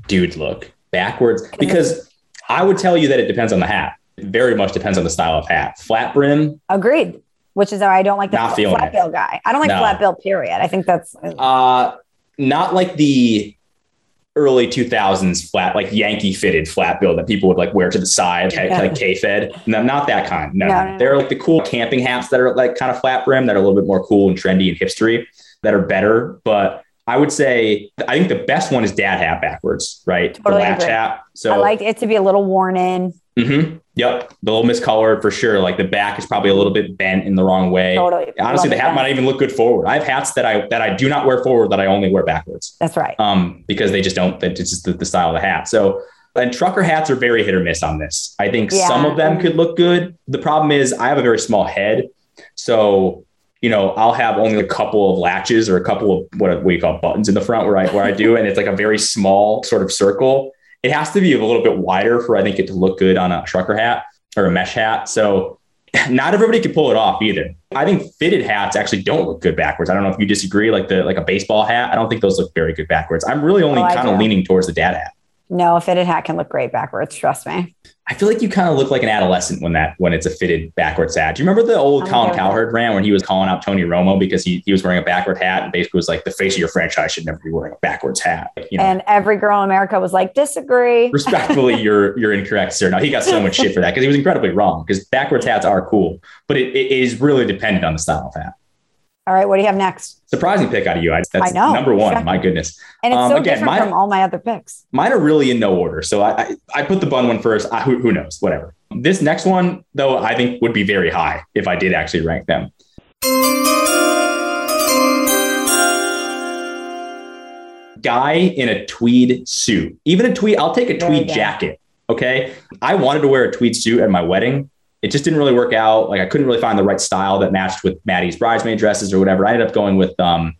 dude look backwards because I would tell you that it depends on the hat. It very much depends on the style of hat. Flat brim. Agreed. Which is why I don't like the flat bill guy. I don't like no. flat bill. Period. I think that's uh, not like the early 2000s flat, like Yankee fitted flat bill that people would like wear to the side, yeah. like K Fed. No, not that kind. No, no, they're like the cool camping hats that are like kind of flat brim that are a little bit more cool and trendy and hipstery that are better. But I would say I think the best one is dad hat backwards, right? Totally the latch agree. hat. So I like it to be a little worn in. Mm-hmm. Yep. The little miscolored for sure. Like the back is probably a little bit bent in the wrong way. Totally. Honestly, the hat might even look good forward. I have hats that I that I do not wear forward that I only wear backwards. That's right. Um, because they just don't. It's just the, the style of the hat. So and trucker hats are very hit or miss on this. I think yeah. some of them could look good. The problem is I have a very small head, so you know I'll have only a couple of latches or a couple of what we call buttons in the front where I where I do, and it's like a very small sort of circle it has to be a little bit wider for I think it to look good on a trucker hat or a mesh hat. So not everybody can pull it off either. I think fitted hats actually don't look good backwards. I don't know if you disagree. Like the like a baseball hat, I don't think those look very good backwards. I'm really only oh, kind of leaning towards the dad hat. No, a fitted hat can look great backwards. Trust me. I feel like you kind of look like an adolescent when that when it's a fitted backwards hat. Do you remember the old Colin Cowherd rant when he was calling out Tony Romo because he, he was wearing a backward hat and basically was like the face of your franchise should never be wearing a backwards hat. You know? And every girl in America was like, disagree. Respectfully, you're you're incorrect, sir. Now he got so much shit for that because he was incredibly wrong because backwards hats are cool, but it, it is really dependent on the style of hat. All right, what do you have next? Surprising pick out of you. I, that's I know. number one. My goodness. And it's um, so again, different mine, from all my other picks. Mine are really in no order. So I, I, I put the bun one first. I, who, who knows? Whatever. This next one, though, I think would be very high if I did actually rank them. Guy in a tweed suit, even a tweed. I'll take a tweed jacket. Okay. I wanted to wear a tweed suit at my wedding it just didn't really work out. Like I couldn't really find the right style that matched with Maddie's bridesmaid dresses or whatever. I ended up going with um,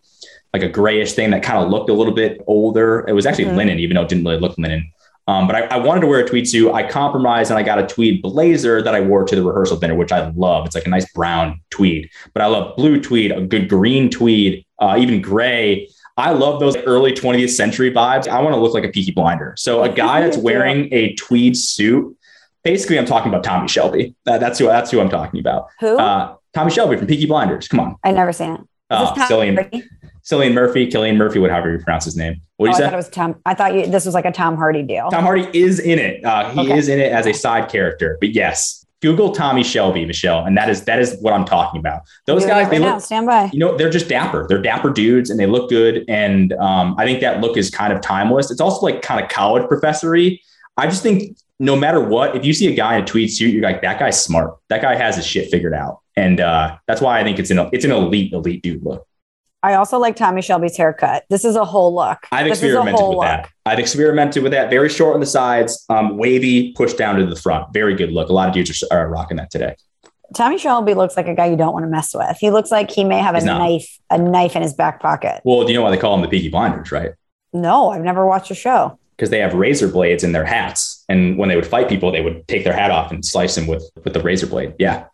like a grayish thing that kind of looked a little bit older. It was actually mm-hmm. linen, even though it didn't really look linen. Um, but I, I, wanted to wear a tweed suit. I compromised and I got a tweed blazer that I wore to the rehearsal dinner, which I love. It's like a nice brown tweed, but I love blue tweed, a good green tweed, uh, even gray. I love those early 20th century vibes. I want to look like a Peaky Blinder. So a guy that's wearing a tweed suit, basically, I'm talking about Tommy Shelby. That, that's who that's who I'm talking about. Who? Uh, Tommy Shelby from Peaky Blinders. Come on. I never seen it. Uh, Cillian, Cillian Murphy, Cillian Murphy, whatever you pronounce his name. What do oh, you say? I thought it was Tom. I thought you, this was like a Tom Hardy deal. Tom Hardy is in it. Uh, he okay. is in it as a side character. But yes, Google Tommy Shelby, Michelle, and that is that is what I'm talking about. Those guys, right they look, stand by. You know, they're just dapper. They're dapper dudes, and they look good. And um, I think that look is kind of timeless. It's also like kind of college professory. I just think no matter what, if you see a guy in a tweed suit, you're like, that guy's smart. That guy has his shit figured out, and uh, that's why I think it's an it's an elite elite dude look. I also like Tommy Shelby's haircut. This is a whole look. I've this experimented with look. that. I've experimented with that. Very short on the sides, um, wavy, pushed down to the front. Very good look. A lot of dudes are, are, rocking that today. Tommy Shelby looks like a guy you don't want to mess with. He looks like he may have a knife, a knife in his back pocket. Well, do you know why they call him the Peaky Blinders, right? No, I've never watched a show. Because they have razor blades in their hats, and when they would fight people, they would take their hat off and slice them with with the razor blade. Yeah,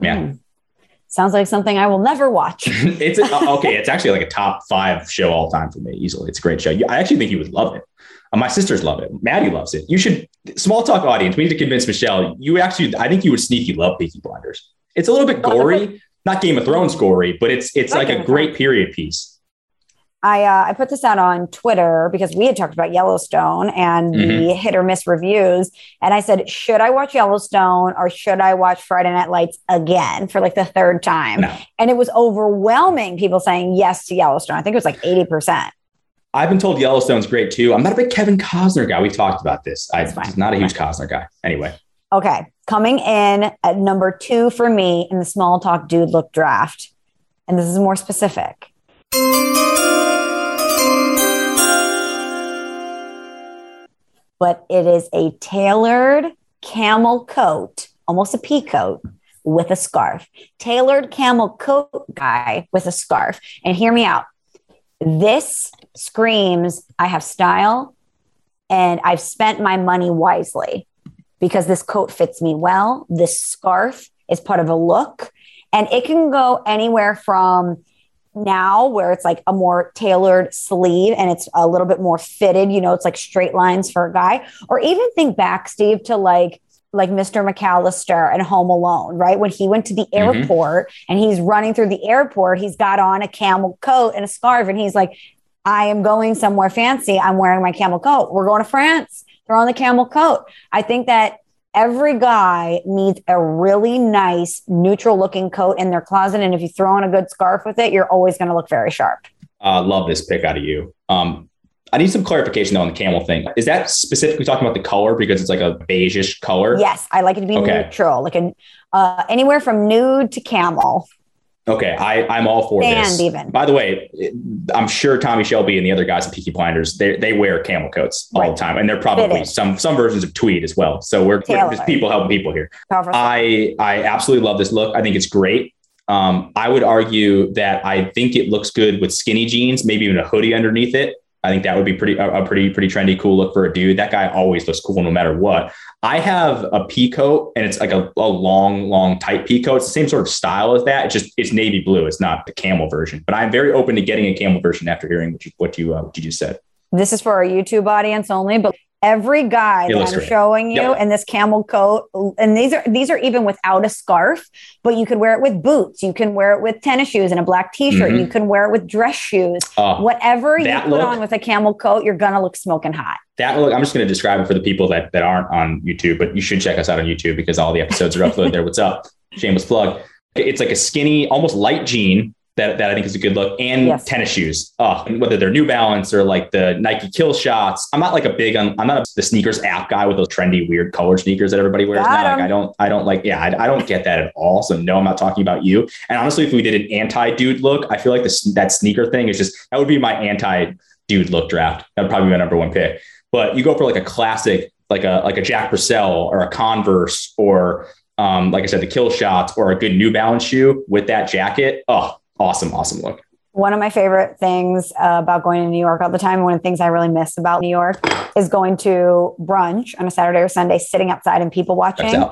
yeah. Mm. Sounds like something I will never watch. it's a, okay. It's actually like a top five show all time for me, easily. It's a great show. I actually think you would love it. Uh, my sisters love it. Maddie loves it. You should small talk audience. We need to convince Michelle. You actually, I think you would sneaky love Peaky Blinders. It's a little bit gory, not Game of Thrones gory, but it's it's like a great period piece. I uh, I put this out on Twitter because we had talked about Yellowstone and mm-hmm. the hit or miss reviews, and I said, should I watch Yellowstone or should I watch Friday Night Lights again for like the third time? No. And it was overwhelming. People saying yes to Yellowstone. I think it was like eighty percent. I've been told Yellowstone's great too. I'm not a big Kevin Costner guy. We talked about this. I'm not a huge Costner guy. Anyway. Okay, coming in at number two for me in the small talk dude look draft, and this is more specific. But it is a tailored camel coat, almost a pea coat with a scarf. Tailored camel coat guy with a scarf. And hear me out. This screams I have style and I've spent my money wisely because this coat fits me well. This scarf is part of a look and it can go anywhere from now where it's like a more tailored sleeve and it's a little bit more fitted, you know, it's like straight lines for a guy. Or even think back, Steve, to like like Mr. McAllister and Home Alone, right? When he went to the mm-hmm. airport mm-hmm. and he's running through the airport, he's got on a camel coat and a scarf, and he's like, I am going somewhere fancy. I'm wearing my camel coat. We're going to France. Throw on the camel coat. I think that every guy needs a really nice neutral looking coat in their closet. And if you throw on a good scarf with it, you're always going to look very sharp. Uh, love this pick out of you. Um, I need some clarification though on the camel thing. Is that specifically talking about the color because it's like a beigeish color? Yes, I like it to be okay. neutral, like an uh, anywhere from nude to camel. Okay, I, I'm all for and this. even. By the way, I'm sure Tommy Shelby and the other guys at Peaky Blinders, they, they wear camel coats all the time. And they're probably some some versions of tweed as well. So we're, we're just people helping people here. I, I absolutely love this look. I think it's great. Um, I would argue that I think it looks good with skinny jeans, maybe even a hoodie underneath it. I think that would be pretty a, a, pretty pretty trendy, cool look for a dude. That guy always looks cool no matter what. I have a pea coat and it's like a, a long, long, tight pea coat. It's the same sort of style as that. It's just it's navy blue. It's not the camel version. But I'm very open to getting a camel version after hearing what you what you uh, what you just said. This is for our YouTube audience only, but every guy that I'm showing you yep. in this camel coat, and these are these are even without a scarf, but you could wear it with boots, you can wear it with tennis shoes and a black t-shirt, mm-hmm. you can wear it with dress shoes. Uh, Whatever you put look, on with a camel coat, you're gonna look smoking hot. That look, I'm just gonna describe it for the people that that aren't on YouTube, but you should check us out on YouTube because all the episodes are uploaded there. What's up? Shameless plug. It's like a skinny, almost light jean that, that I think is a good look and yes. tennis shoes. Oh, whether they're New Balance or like the Nike Kill Shots. I'm not like a big, I'm not a, the sneakers app guy with those trendy, weird color sneakers that everybody wears now. Like I don't, I don't like, yeah, I, I, don't get that at all. So no, I'm not talking about you. And honestly, if we did an anti dude look, I feel like this, that sneaker thing is just, that would be my anti dude look draft. That'd probably be my number one pick. But you go for like a classic like a like a Jack Purcell or a Converse or um, like I said, the kill shots or a good New Balance shoe with that jacket. Oh, awesome, awesome look. One of my favorite things uh, about going to New York all the time, one of the things I really miss about New York is going to brunch on a Saturday or Sunday, sitting outside and people watching.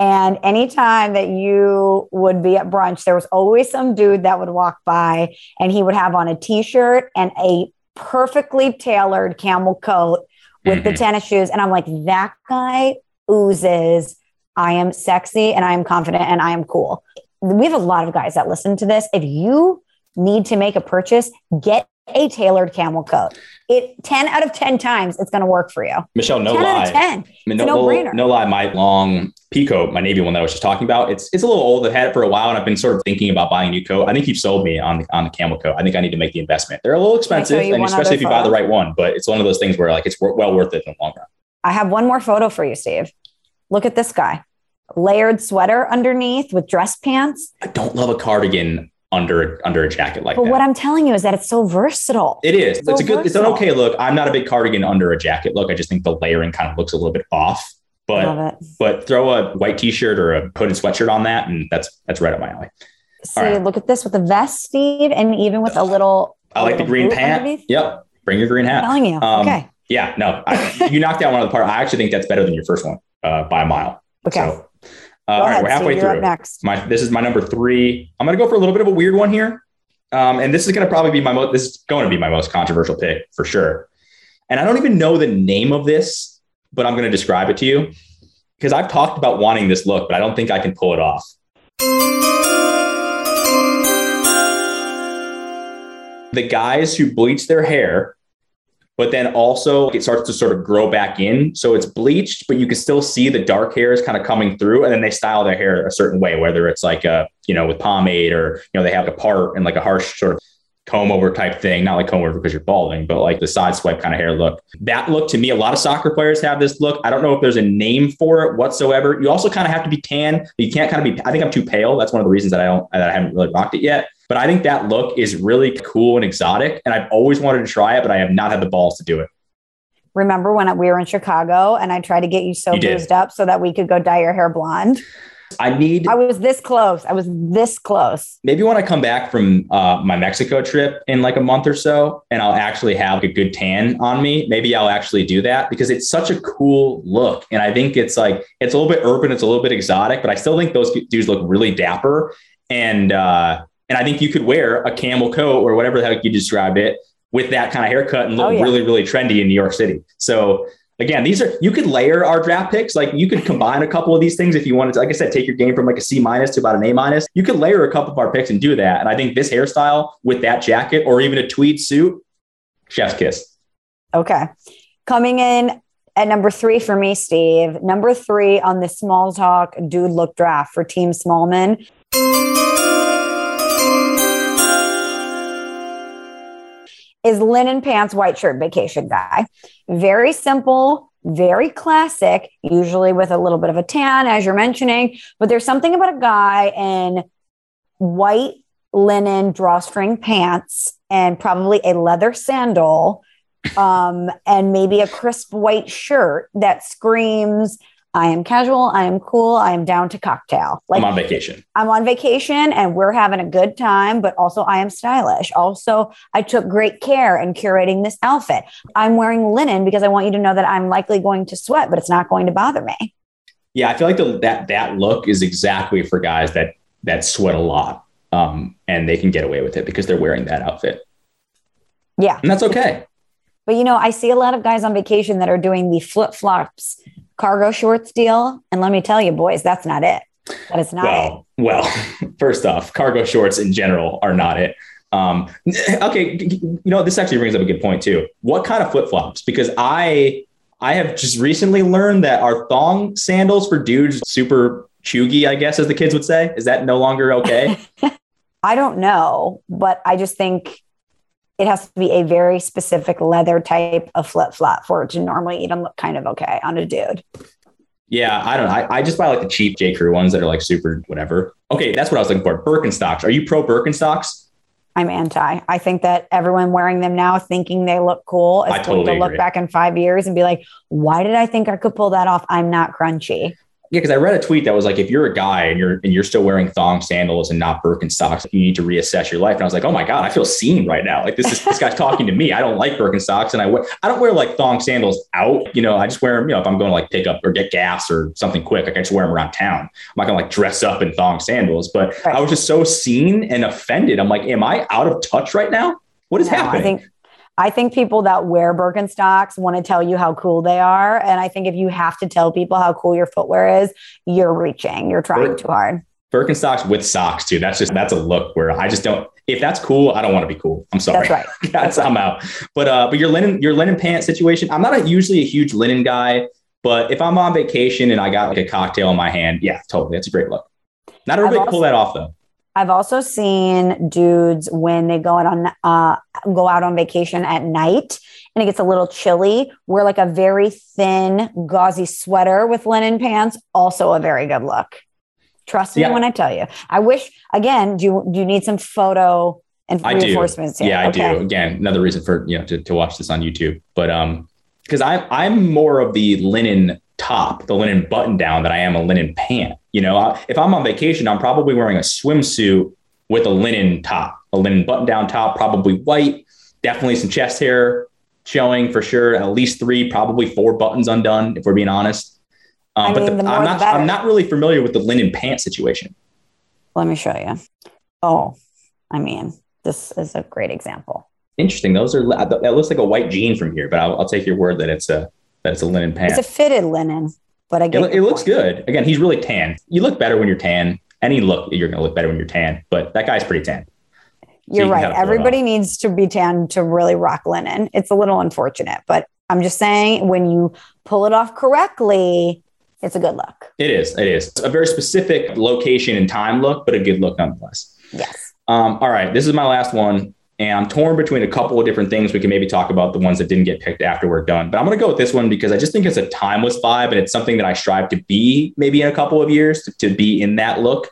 And anytime that you would be at brunch, there was always some dude that would walk by and he would have on a t shirt and a perfectly tailored camel coat with mm-hmm. the tennis shoes. And I'm like, that guy oozes, I am sexy and I am confident and I am cool. We have a lot of guys that listen to this. If you need to make a purchase, get a tailored camel coat. It 10 out of 10 times it's going to work for you. Michelle, no 10 lie. Out of 10. I mean, no, no, no, no lie. My long coat, my navy one that I was just talking about, it's it's a little old. I've had it for a while and I've been sort of thinking about buying a new coat. I think you've sold me on the, on the camel coat. I think I need to make the investment. They're a little expensive, and especially if you photo? buy the right one, but it's one of those things where like it's well worth it in the long run. I have one more photo for you, Steve. Look at this guy. Layered sweater underneath with dress pants. I don't love a cardigan under under a jacket like but that. But what I'm telling you is that it's so versatile. It is. It's, it's a good. Versatile. It's an okay look. I'm not a big cardigan under a jacket look. I just think the layering kind of looks a little bit off. But but throw a white t-shirt or a hooded sweatshirt on that, and that's that's right up my alley. See, right. look at this with the vest, Steve, and even with a little. I like the green pant. Underneath. Yep, bring your green hat. I'm telling you. Um, okay. Yeah, no, I, you knocked out one of the part. I actually think that's better than your first one uh, by a mile. Okay. So, uh, all right, we're halfway through. next. My this is my number three. I'm gonna go for a little bit of a weird one here. Um, and this is going to probably be my most, this is going to be my most controversial pick for sure. And I don't even know the name of this, but I'm going to describe it to you because I've talked about wanting this look, but I don't think I can pull it off. The guys who bleach their hair but then also it starts to sort of grow back in. So it's bleached, but you can still see the dark hairs kind of coming through. And then they style their hair a certain way, whether it's like a, you know, with pomade or, you know, they have a part and like a harsh sort of comb over type thing, not like comb over because you're balding, but like the side swipe kind of hair look. That look to me, a lot of soccer players have this look. I don't know if there's a name for it whatsoever. You also kind of have to be tan. You can't kind of be, I think I'm too pale. That's one of the reasons that I don't, that I haven't really rocked it yet. But I think that look is really cool and exotic. And I've always wanted to try it, but I have not had the balls to do it. Remember when we were in Chicago and I tried to get you so you boozed up so that we could go dye your hair blonde? I need. I was this close. I was this close. Maybe when I come back from uh, my Mexico trip in like a month or so, and I'll actually have a good tan on me. Maybe I'll actually do that because it's such a cool look, and I think it's like it's a little bit urban, it's a little bit exotic, but I still think those dudes look really dapper. And uh, and I think you could wear a camel coat or whatever the heck you described it with that kind of haircut and look oh, yeah. really, really trendy in New York City. So again, these are you could layer our draft picks. Like you could combine a couple of these things if you wanted to, like I said, take your game from like a C minus to about an A minus. You could layer a couple of our picks and do that. And I think this hairstyle with that jacket or even a tweed suit, chef's kiss. Okay. Coming in at number three for me, Steve. Number three on the small talk dude look draft for Team Smallmon. Is linen pants, white shirt, vacation guy. Very simple, very classic, usually with a little bit of a tan, as you're mentioning. But there's something about a guy in white linen drawstring pants and probably a leather sandal um, and maybe a crisp white shirt that screams I am casual. I am cool. I am down to cocktail. Like I'm on vacation. I'm on vacation and we're having a good time, but also I am stylish. Also, I took great care in curating this outfit. I'm wearing linen because I want you to know that I'm likely going to sweat, but it's not going to bother me. Yeah, I feel like the, that that look is exactly for guys that that sweat a lot, um, and they can get away with it because they're wearing that outfit. Yeah, and that's okay. But you know, I see a lot of guys on vacation that are doing the flip flops cargo shorts deal. And let me tell you, boys, that's not it. That is not well, it. Well, first off, cargo shorts in general are not it. Um, okay, you know, this actually brings up a good point too. What kind of flip flops? Because I I have just recently learned that our thong sandals for dudes super chuggy, I guess, as the kids would say. Is that no longer okay? I don't know, but I just think it has to be a very specific leather type of flip flop for it to normally even look kind of okay on a dude. Yeah, I don't know. I, I just buy like the cheap J. Crew ones that are like super whatever. Okay, that's what I was looking for. Birkenstocks. Are you pro Birkenstocks? I'm anti. I think that everyone wearing them now, thinking they look cool, is I going totally to look agree. back in five years and be like, "Why did I think I could pull that off? I'm not crunchy." Yeah, because I read a tweet that was like, if you're a guy and you're and you're still wearing thong sandals and not Birkenstocks, you need to reassess your life. And I was like, oh my god, I feel seen right now. Like this is this guy's talking to me. I don't like Birkenstocks, and I wear I don't wear like thong sandals out. You know, I just wear them. You know, if I'm going to like pick up or get gas or something quick, like I just wear them around town. I'm not gonna like dress up in thong sandals. But. I was just so seen and offended. I'm like, am I out of touch right now? What is No, happening? I think I think people that wear Birkenstocks want to tell you how cool they are. And I think if you have to tell people how cool your footwear is, you're reaching. You're trying Bir- too hard. Birkenstocks with socks too. That's just that's a look where I just don't. If that's cool, I don't want to be cool. I'm sorry. That's right. That's I'm out. But uh, but your linen your linen pants situation. I'm not a, usually a huge linen guy, but if I'm on vacation and I got like a cocktail in my hand, yeah, totally, that's a great look. Not everybody I've pull that off though. I've also seen dudes when they go out on uh, go out on vacation at night and it gets a little chilly, wear like a very thin, gauzy sweater with linen pants. Also a very good look. Trust me Yeah. when I tell you. I wish again. Do you do you need some photo and reinforcements? here? Yeah, I Okay. do. Again, another reason for you know to, to watch this on YouTube. But um, because I'm I'm more of the linen top, the linen button down, than I am a linen pant. You know, if I'm on vacation, I'm probably wearing a swimsuit with a linen top, a linen button down top, probably white, definitely some chest hair showing for sure. At least three, probably four buttons undone, if we're being honest. Um, I but mean, the, the I'm not. I'm not really familiar with the linen pant situation. Let me show you. Oh, I mean, this is a great example. Interesting. Those are that looks like a white jean from here, but I'll, I'll take your word that it's a that it's a linen pant. It's a fitted linen, but I It, get it your looks good. Again, he's really tan. You look better when you're tan. Any look, you're going to look better when you're tan. But that guy's pretty tan. You're you right. it Everybody needs to be tan to really rock linen. It's a little unfortunate, but I'm just saying when you pull it off correctly, it's a good look. It is. It is. It's a very specific location and time look, but a good look nonetheless. Yes. Um, all right, this is my last one, and I'm torn between a couple of different things. We can maybe talk about the ones that didn't get picked after we're done, but I'm going to go with this one because I just think it's a timeless vibe, and it's something that I strive to be maybe in a couple of years to, to be in that look.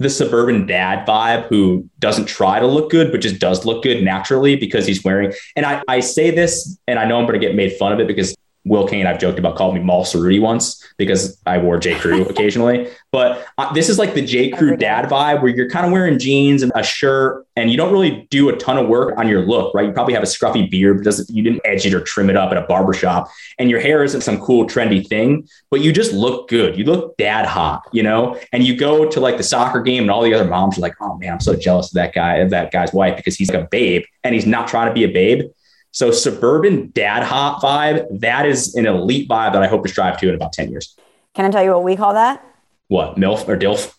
the suburban dad vibe who doesn't try to look good, but just does look good naturally because he's wearing. And I, I say this, and I know I'm going to get made fun of it because Will Cain, I've joked about, called me Mall Cerruti once because I wore J. Crew occasionally. But uh, this is like the J. Crew dad vibe where you're kind of wearing jeans and a shirt, and you don't really do a ton of work on your look, right? You probably have a scruffy beard, but doesn't you didn't edge it or trim it up at a barbershop, and your hair isn't some cool trendy thing, but you just look good. You look dad hot, you know. And you go to like the soccer game, and all the other moms are like, "Oh man, I'm so jealous of that guy, of that guy's wife, because he's like a babe, and he's not trying to be a babe." So suburban dad hot vibe, that is an elite vibe that I hope to strive to in about 10 years. Can I tell you what we call that? What, MILF or DILF?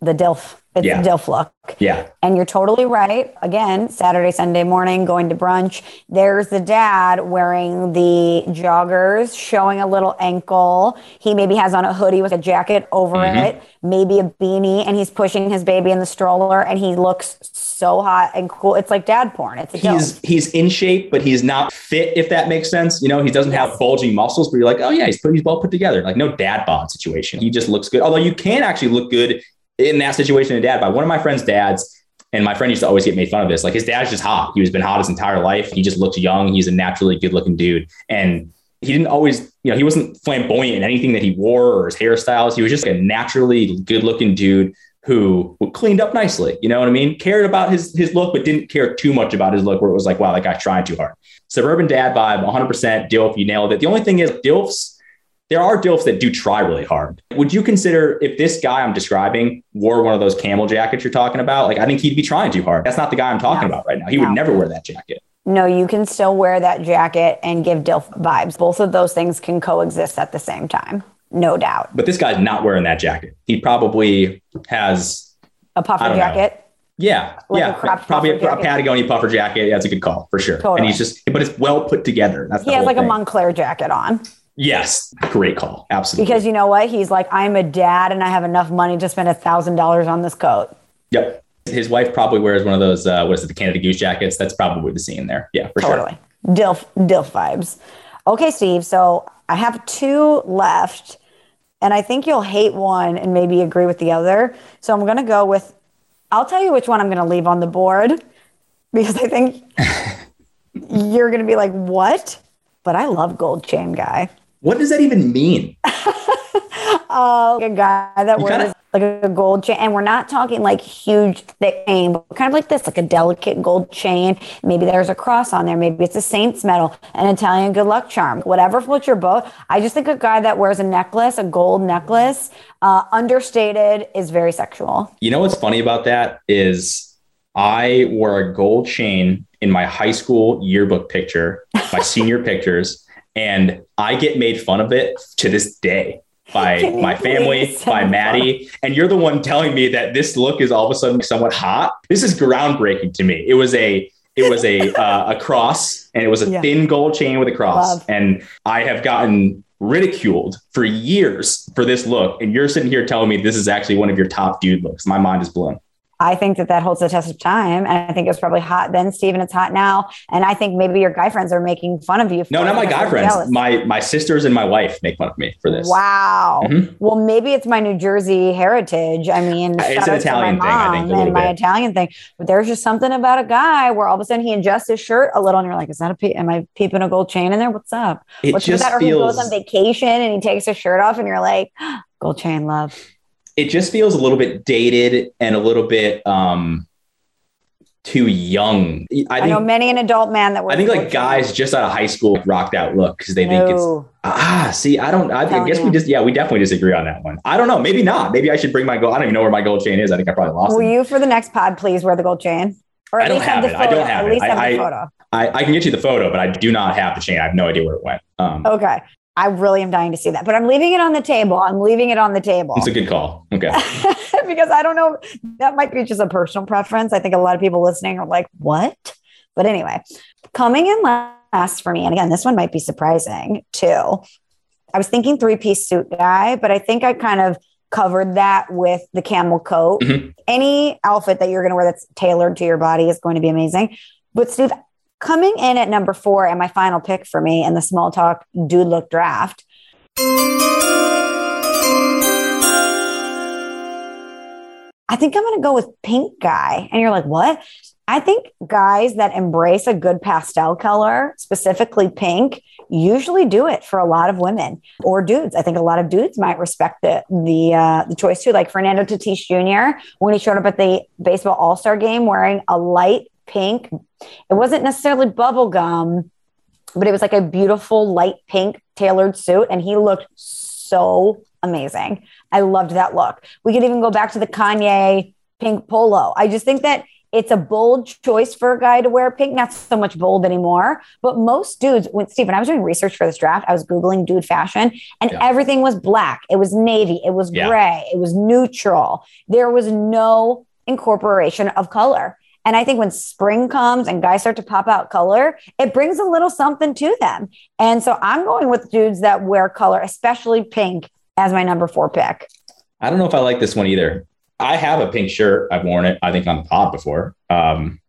The DILF. It's Yeah. the DILF. Yeah. And you're totally right. Again, Saturday, Sunday morning, going to brunch. There's the dad wearing the joggers, showing a little ankle. He maybe has on a hoodie with a jacket over Mhm. it, maybe a beanie, and he's pushing his baby in the stroller, and he looks so hot and cool. It's like dad porn. It's a He's DILF. he's in shape, but he's not fit, if that makes sense. You know, he doesn't have bulging muscles, but you're like, oh yeah, he's, he's well put together. Like no dad bod situation. He just looks good. Although you can actually look good in that situation a dad by One of my friend's dads, and my friend used to always get made fun of this. Like his dad's just hot. He was been hot his entire life. He just looks young. He's a naturally good looking dude. And he didn't always, you know, he wasn't flamboyant in anything that he wore or his hairstyles. He was just a naturally good looking dude who cleaned up nicely. You know what I mean? Cared about his his look, but didn't care too much about his look. Where it was like, wow, that guy's trying too hard. Suburban dad vibe, 100% DILF. You nailed it. The only thing is, DILFs. There are DILFs that do try really hard. Would you consider if this guy I'm describing wore one of those camel jackets you're talking about? Like, I think he'd be trying too hard. That's not the guy I'm talking No. about right now. He No. would never wear that jacket. No, you can still wear that jacket and give DILF vibes. Both of those things can coexist at the same time. No doubt. But this guy's not wearing that jacket. He probably has, a puffer don't know. jacket. yeah, Like yeah, cropped probably a, a? Patagonia puffer jacket. Yeah, that's a good call for sure. Totally. And he's just, but it's well put together. That's He has like a. Montclair jacket on. Yes, great call. Absolutely. Because you know what? He's like, I'm a dad and I have enough money to spend a thousand dollars on this coat. Yep. His wife probably wears one of those, uh, what is it, the Canada Goose jackets. That's probably the scene there. Yeah, for sure. Totally. DILF, DILF vibes. Okay, Steve. So I have two left. and I think you'll hate one and maybe agree with the other. So I'm going to go with, I'll tell you which one I'm going to leave on the board because I think you're going to be like, what? But I love gold chain guy. What does that even mean? uh, a guy that wears kinda- like a gold chain, and we're not talking like huge, thick chain, but kind of like this, like a delicate gold chain. Maybe there's a cross on there. Maybe it's a saint's medal, an Italian good luck charm, whatever floats your boat. I just think a guy that wears a necklace, a gold necklace, uh, understated, is very sexual. You know what's funny about that is I wore a gold chain in my high school yearbook picture, my senior pictures, and I get made fun of it to this day by my family, by Maddie. And you're the one telling me that this look is all of a sudden somewhat hot. This is groundbreaking to me. It was a it was a uh, a cross and it was a yeah. thin gold chain with a cross. Love. And I have gotten ridiculed for years for this look. And you're sitting here telling me this is actually one of your top dude looks. My mind is blown. I think that that holds the test of time. And I think it was probably hot then, Stephen. It's hot now. And I think maybe your guy friends are making fun of you. no, not my guy friends. Jealous. My my sisters and my wife make fun of me for this. Wow. Mm-hmm. Well, maybe it's my New Jersey heritage. I mean, it's an Italian thing. I think and my Italian thing. But there's just something about a guy where all of a sudden he adjusts his shirt a little, and you're like, "Is that a? Pe- am I peeping a gold chain in there? What's up? It What's just that? Or feels... he goes on vacation and he takes his shirt off, and you're like, "Gold chain, love." It just feels a little bit dated and a little bit um too young. I, think, I know many an adult man that I think like guys just out of high school rocked out look because they no. think it's ah. See, I don't. I, I guess you. we just yeah, we definitely disagree on that one. I don't know. Maybe not. Maybe I should bring my gold. I don't even know where my gold chain is. I think I probably lost. It. Will it. you for the next pod please wear the gold chain? Or at I don't least have, have it. I don't have at it. Least I, have the photo. I, I, can get you the photo, but I do not have the chain. I have no idea where it went. Um, okay. I really am dying to see that, but I'm leaving it on the table. I'm leaving it on the table. It's a good call. Okay. because I don't know, that might be just a personal preference. I think a lot of people listening are like, what? But anyway, coming in last for me, and again, this one might be surprising too. I was thinking three piece suit guy, but I think I kind of covered that with the camel coat. Mm-hmm. Any outfit that you're going to wear that's tailored to your body is going to be amazing. But Steve, Coming in at number four and my final pick for me in the small talk dude look draft. I think I'm going to go with pink guy. And you're like, what? I think guys that embrace a good pastel color, specifically pink, usually do it for a lot of women or dudes. I think a lot of dudes might respect the the uh, the choice too. Like Fernando Tatis Jr. when he showed up at the baseball All Star game wearing a light pink. It wasn't necessarily bubble gum, but it was like a beautiful light pink tailored suit. And he looked so amazing. I loved that look. We could even go back to the Kanye pink polo. I just think that it's a bold choice for a guy to wear pink, not so much bold anymore. But most dudes, when Stephen, I was doing research for this draft, I was Googling dude fashion and yeah. everything was black. It was navy, it was yeah. gray, it was neutral. There was no incorporation of color. And I think when spring comes and guys start to pop out color, it brings a little something to them. And so I'm going with dudes that wear color, especially pink, as my number four pick. I don't know if I like this one either. I have a pink shirt. I've worn it, I think, on the pod before. Um,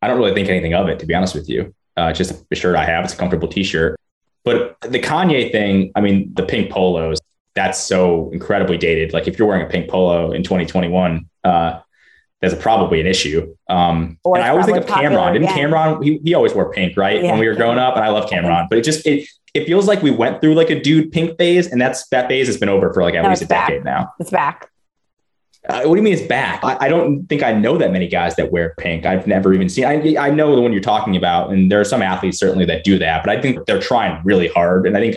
I don't really think anything of it, to be honest with you. Uh, just a shirt I have. It's a comfortable t shirt. But the Kanye thing, I mean, the pink polos, that's so incredibly dated. Like if you're wearing a pink polo in 2021, uh, that's probably an issue. Um, and I always think of Cam'ron. Didn't. Cam'ron? He, he always wore pink, right? Yeah, when we were growing up, and I love Cam'ron. But it just it it feels like we went through like a dude pink phase, and that's that phase has been over for like at no, least a back. decade now. It's back. Uh, what do you mean it's back? I, I, don't think I know that many guys that wear pink. I've never even seen. I, I know the one you're talking about, and there are some athletes certainly that do that. But I think they're trying really hard, and I think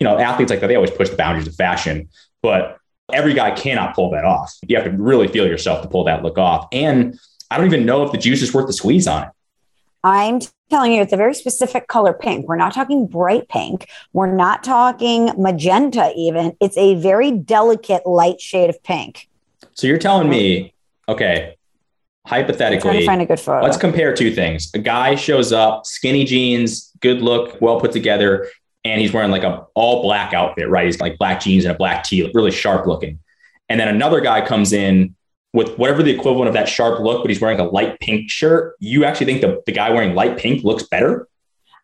you know athletes like that they always push the boundaries of fashion, but Every guy cannot pull that off. You have to really feel yourself to pull that look off. And I don't even know if the juice is worth the squeeze on it. I'm telling you, it's a very specific color pink. We're not talking bright pink. We're not talking magenta, even. It's a very delicate light shade of pink. So you're telling me, okay, hypothetically, find a good photo. let's compare two things. A guy shows up, skinny jeans, good look, well put together and he's wearing like a all black outfit, right? He's like black jeans and a black tee, really sharp looking. And then another guy comes in with whatever the equivalent of that sharp look, but he's wearing a light pink shirt. You actually think the, the guy wearing light pink looks better?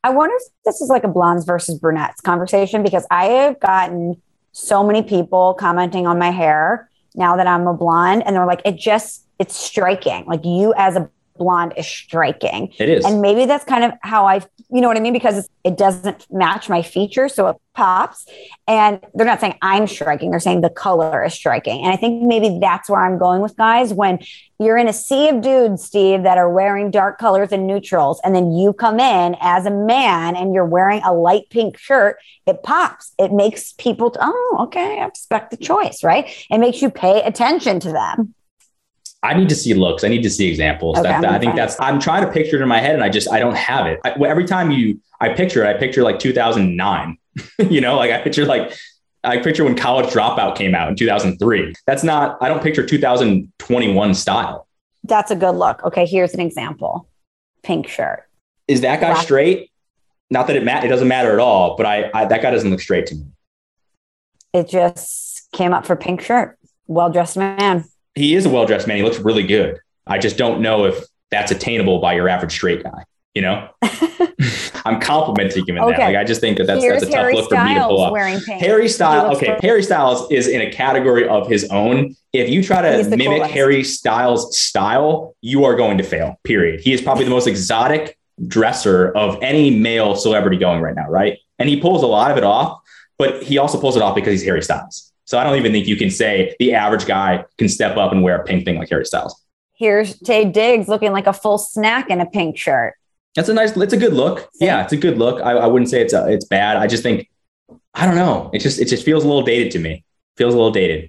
I wonder if this is like a blondes versus brunettes conversation because I have gotten so many people commenting on my hair now that I'm a blonde, and they're like, it just it's striking. Like you as a blonde is striking. It is. And maybe that's kind of how I, you know what I mean? Because it doesn't match my features. So it pops. And they're not saying I'm striking, they're saying the color is striking. And I think maybe that's where I'm going with guys when you're in a sea of dudes, Steve, that are wearing dark colors and neutrals. And then you come in as a man and you're wearing a light pink shirt, it pops. It makes people, t- oh, okay, I expect the choice, right? It makes you pay attention to them. I need to see looks. I need to see examples. Okay, that, I'm I think that's. I'm trying to picture it in my head, and I just I don't have it. I, every time you I picture it, I picture like 2009. you know, like I picture like I picture when College Dropout came out in 2003. That's not. I don't picture 2021 style. That's a good look. Okay, here's an example pink shirt. Is that guy Black. straight? Not that it ma- it doesn't matter at all, but I, I that guy doesn't look straight to me. It just came up for pink shirt. Well dressed man. He is a well dressed man. He looks really good. I just don't know if that's attainable by your average straight guy. You know, I'm complimenting him in that. Like I just think that that's Here's that's a tough Harry look for me to pull Styles off. Harry Styles, okay, good. Harry Styles is in a category of his own. If you try to mimic coolest. Harry Styles' style, you are going to fail. Period. He is probably the most exotic dresser of any male celebrity going right now, right? And he pulls a lot of it off, but he also pulls it off because he's Harry Styles. So I don't even think you can say the average guy can step up and wear a pink thing like Harry Styles. Here's Taye Diggs looking like a full snack in a pink shirt. That's a nice. It's a good look. See? Yeah, it's a good look. I, I wouldn't say it's a, it's bad. I just think I don't know. It just it just feels a little dated to me. Feels a little dated.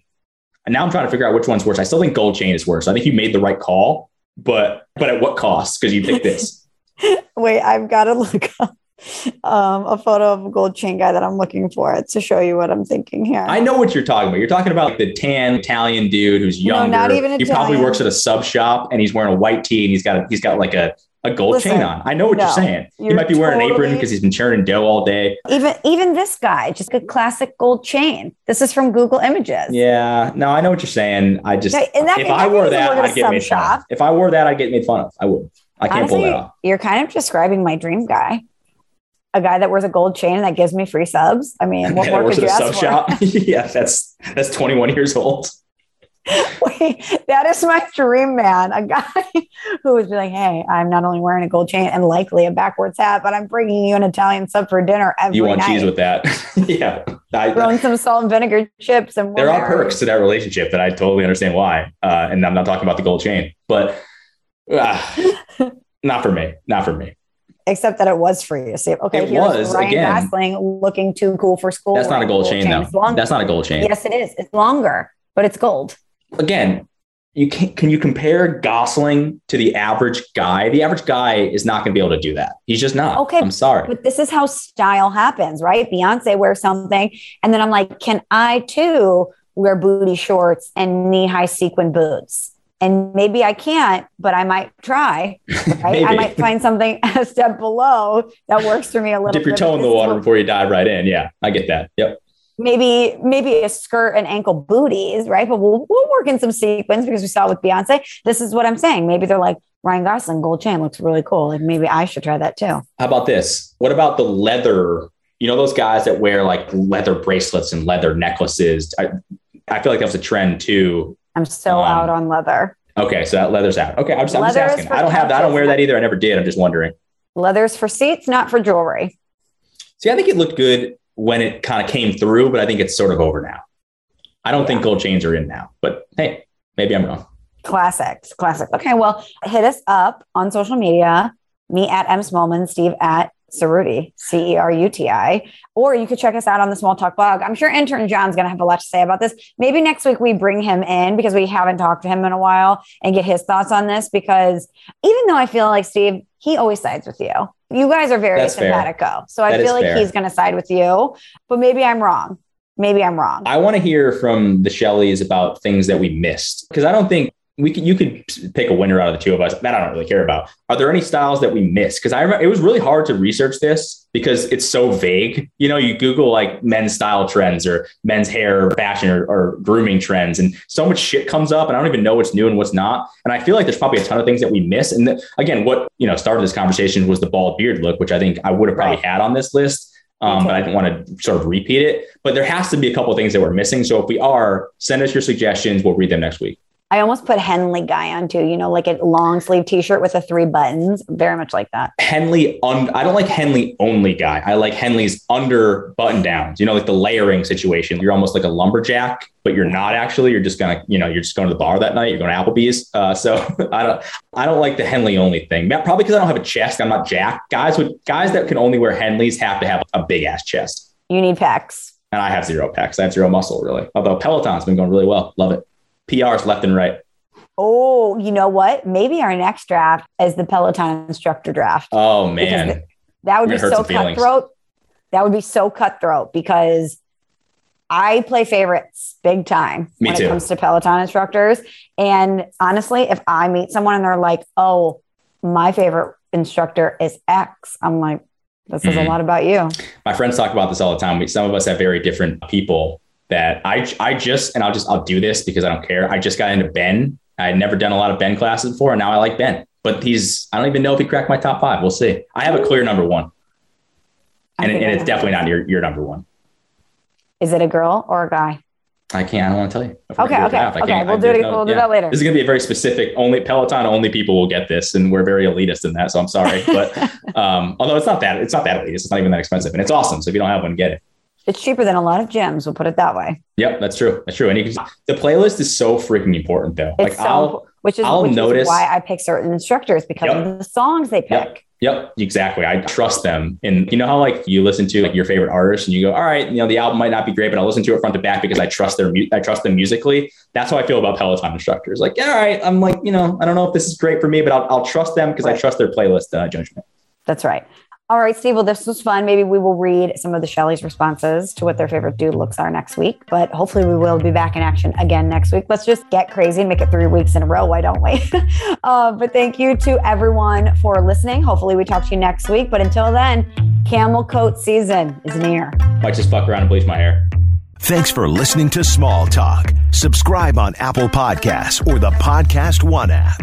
And now I'm trying to figure out which one's worse. I still think gold chain is worse. I think you made the right call, but but at what cost? Because you picked this. Wait, I've got to look up um, a photo of a gold chain guy that I'm looking for to show you what I'm thinking here. I know what you're talking about. You're talking about like the tan Italian dude who's younger. No, not even Italian. He probably works at a sub shop and he's wearing a white tee and he's got a, he's got like a a gold Listen, chain on. I know what no, you're saying. he you're might be wearing an apron because he's been churning dough all day. even even this guy, just a classic gold chain. This is from Google Images. Yeah, no, I know what you're saying. I just that- if I wore that, I'd get made fun of. If I wore that, I'd get made fun of. I would. I can't pull Honestly, that off. you're kind of describing my dream guy. A guy that wears a gold chain and that gives me free subs. I mean, what more could you ask sub for? yeah, that's that's 21 years old. Wait, that is my dream man. A guy who would be like, "Hey, I'm not only wearing a gold chain and likely a backwards hat, but I'm bringing you an Italian sub for dinner every You want night. cheese with that? yeah, I, Throwing some salt and vinegar chips, and there we're perks to that relationship that I totally understand why. Uh, and I'm not talking about the gold chain, but uh, not for me. Not for me. Except that it was free. See, okay, It here's was, Ryan again. Gosling looking too cool for school. That's not a wearing gold chain, It's though. That's not a gold chain. yes, it is. It's longer, but it's gold. Again, you can can you compare Gosling to the average guy? The average guy is not going to be able to do that. He's just not. Okay, I'm sorry. But this is how style happens, right? Beyonce wears something, and then I'm like, can I too wear booty shorts and knee high sequin boots? And maybe I can't, but I might try. Right? I might find something a step below that works for me a little. Dip your toe in the water what- before you dive right in. Yeah, I get that. Yep. Maybe maybe a skirt and ankle booties, right? But we'll we'll work in some sequins because we saw it with Beyonce. This is what I'm saying. Maybe they're like Ryan Gosling gold chain looks really cool. Like maybe I should try that too. How about this? What about the leather? You know those guys that wear like leather bracelets and leather necklaces. I, I feel like that was a trend too. I'm so Um, out on leather. Okay, so that leather's out. Okay, I'm just, I'm just asking. I don't have that. I don't wear that either. I never did. I'm just wondering. Leather's for seats, not for jewelry. See, I think it looked good when it kind of came through, but I think it's sort of over now. I don't think gold chains are in now, but hey, maybe I'm wrong. Classics, classic. Okay, well, hit us up on social media. Me at M Smallmon, Steve at Ceruti, C E R U T I. Or you could check us out on the Small Talk blog. I'm sure intern John's going to have a lot to say about this. Maybe next week we bring him in because we haven't talked to him in a while and get his thoughts on this. Because even though I feel like Steve, he always sides with you. You guys are very That's fair. simpatico. So I That feel like fair. he's going to side with you. But maybe I'm wrong. Maybe I'm wrong. I want to hear from the Shelleys about things that we missed because I don't think we could. You could pick a winner out of the two of us. That I don't really care about. Are there any styles that we missed? Because I remember it was really hard to research this because it's so vague. You know, you Google like men's style trends or men's hair fashion or, or grooming trends, and so much shit comes up, and I don't even know what's new and what's not. And I feel like there's probably a ton of things that we miss. And the, again, what you know started this conversation was the bald beard look, which I think I would have probably Right. had on this list. Um, but I didn't want to sort of repeat it. But there has to be a couple things that we're missing. So if we are, send us your suggestions. We'll read them next week. I almost put Henley guy on too, you know, like a long sleeve t-shirt with the three buttons. Very much like that. Henley, un- I don't like Henley only guy. I like Henley's under button downs, you know, like the layering situation. You're almost like a lumberjack, but you're not actually. You're just gonna, you know, you're just going to the bar that night. You're going to Applebee's. Uh, so I don't, I don't like the Henley only thing. Probably because I don't have a chest. I'm not Jack. Guys with guys that can only wear Henleys have to have a big ass chest. You need pecs. And I have zero pecs. I have zero muscle really. Although Peloton's been going really well. Love it. PRs left and right. Oh, you know what? Maybe our next draft is the Peloton instructor draft. Oh man, that would be so cutthroat. That would be so cutthroat because I play favorites big time Me when too. it comes to Peloton instructors. And honestly, if I meet someone and they're like, "Oh, my favorite instructor is X," I'm like, "This says mm-hmm. a lot about you." My friends talk about this all the time. We, some of us have very different people that I I just and I'll just I'll do this because I don't care. I just got into Ben I had never done a lot of Ben classes before, and now I like Ben. But he's, I don't even know if he cracked my top five. We'll see. I have a clear number one. And, and it's definitely not your, your number one. Is it a girl or a guy? I can't. I don't want to tell you. Okay. Okay. Okay. We'll do it. No, we'll do that later. This is going to be a very specific. Only Peloton only people will get this, and we're very elitist in that. So I'm sorry, but um, although it's not that, it's not that elitist. It's not even that expensive, and it's awesome. So if you don't have one, get it. It's cheaper than a lot of gyms. We'll put it that way. Yep, that's true. That's true. And can, the playlist is so freaking important, though. It's like so, I'll, which is, I'll which notice is why I pick certain instructors because yep. of the songs they pick. Yep. Yep, exactly. I trust them. And you know how like you listen to like your favorite artist and you go, all right, you know, the album might not be great, but I'll listen to it front to back because I trust their I trust them musically. That's how I feel about Peloton instructors. Like, all right, I'm like, you know, I don't know if this is great for me, but I'll, I'll trust them because right. I trust their playlist uh, judgment. That's right. All right, Steve. Well, this was fun. Maybe we will read some of the Shelly's responses to what their favorite dude looks are next week. But hopefully, we will be back in action again next week. Let's just get crazy and make it three weeks in a row. Why don't we? uh, but thank you to everyone for listening. Hopefully, we talk to you next week. But until then, camel coat season is near. Might just fuck around and bleach my hair. Thanks for listening to Small Talk. Subscribe on Apple Podcasts or the Podcast One app.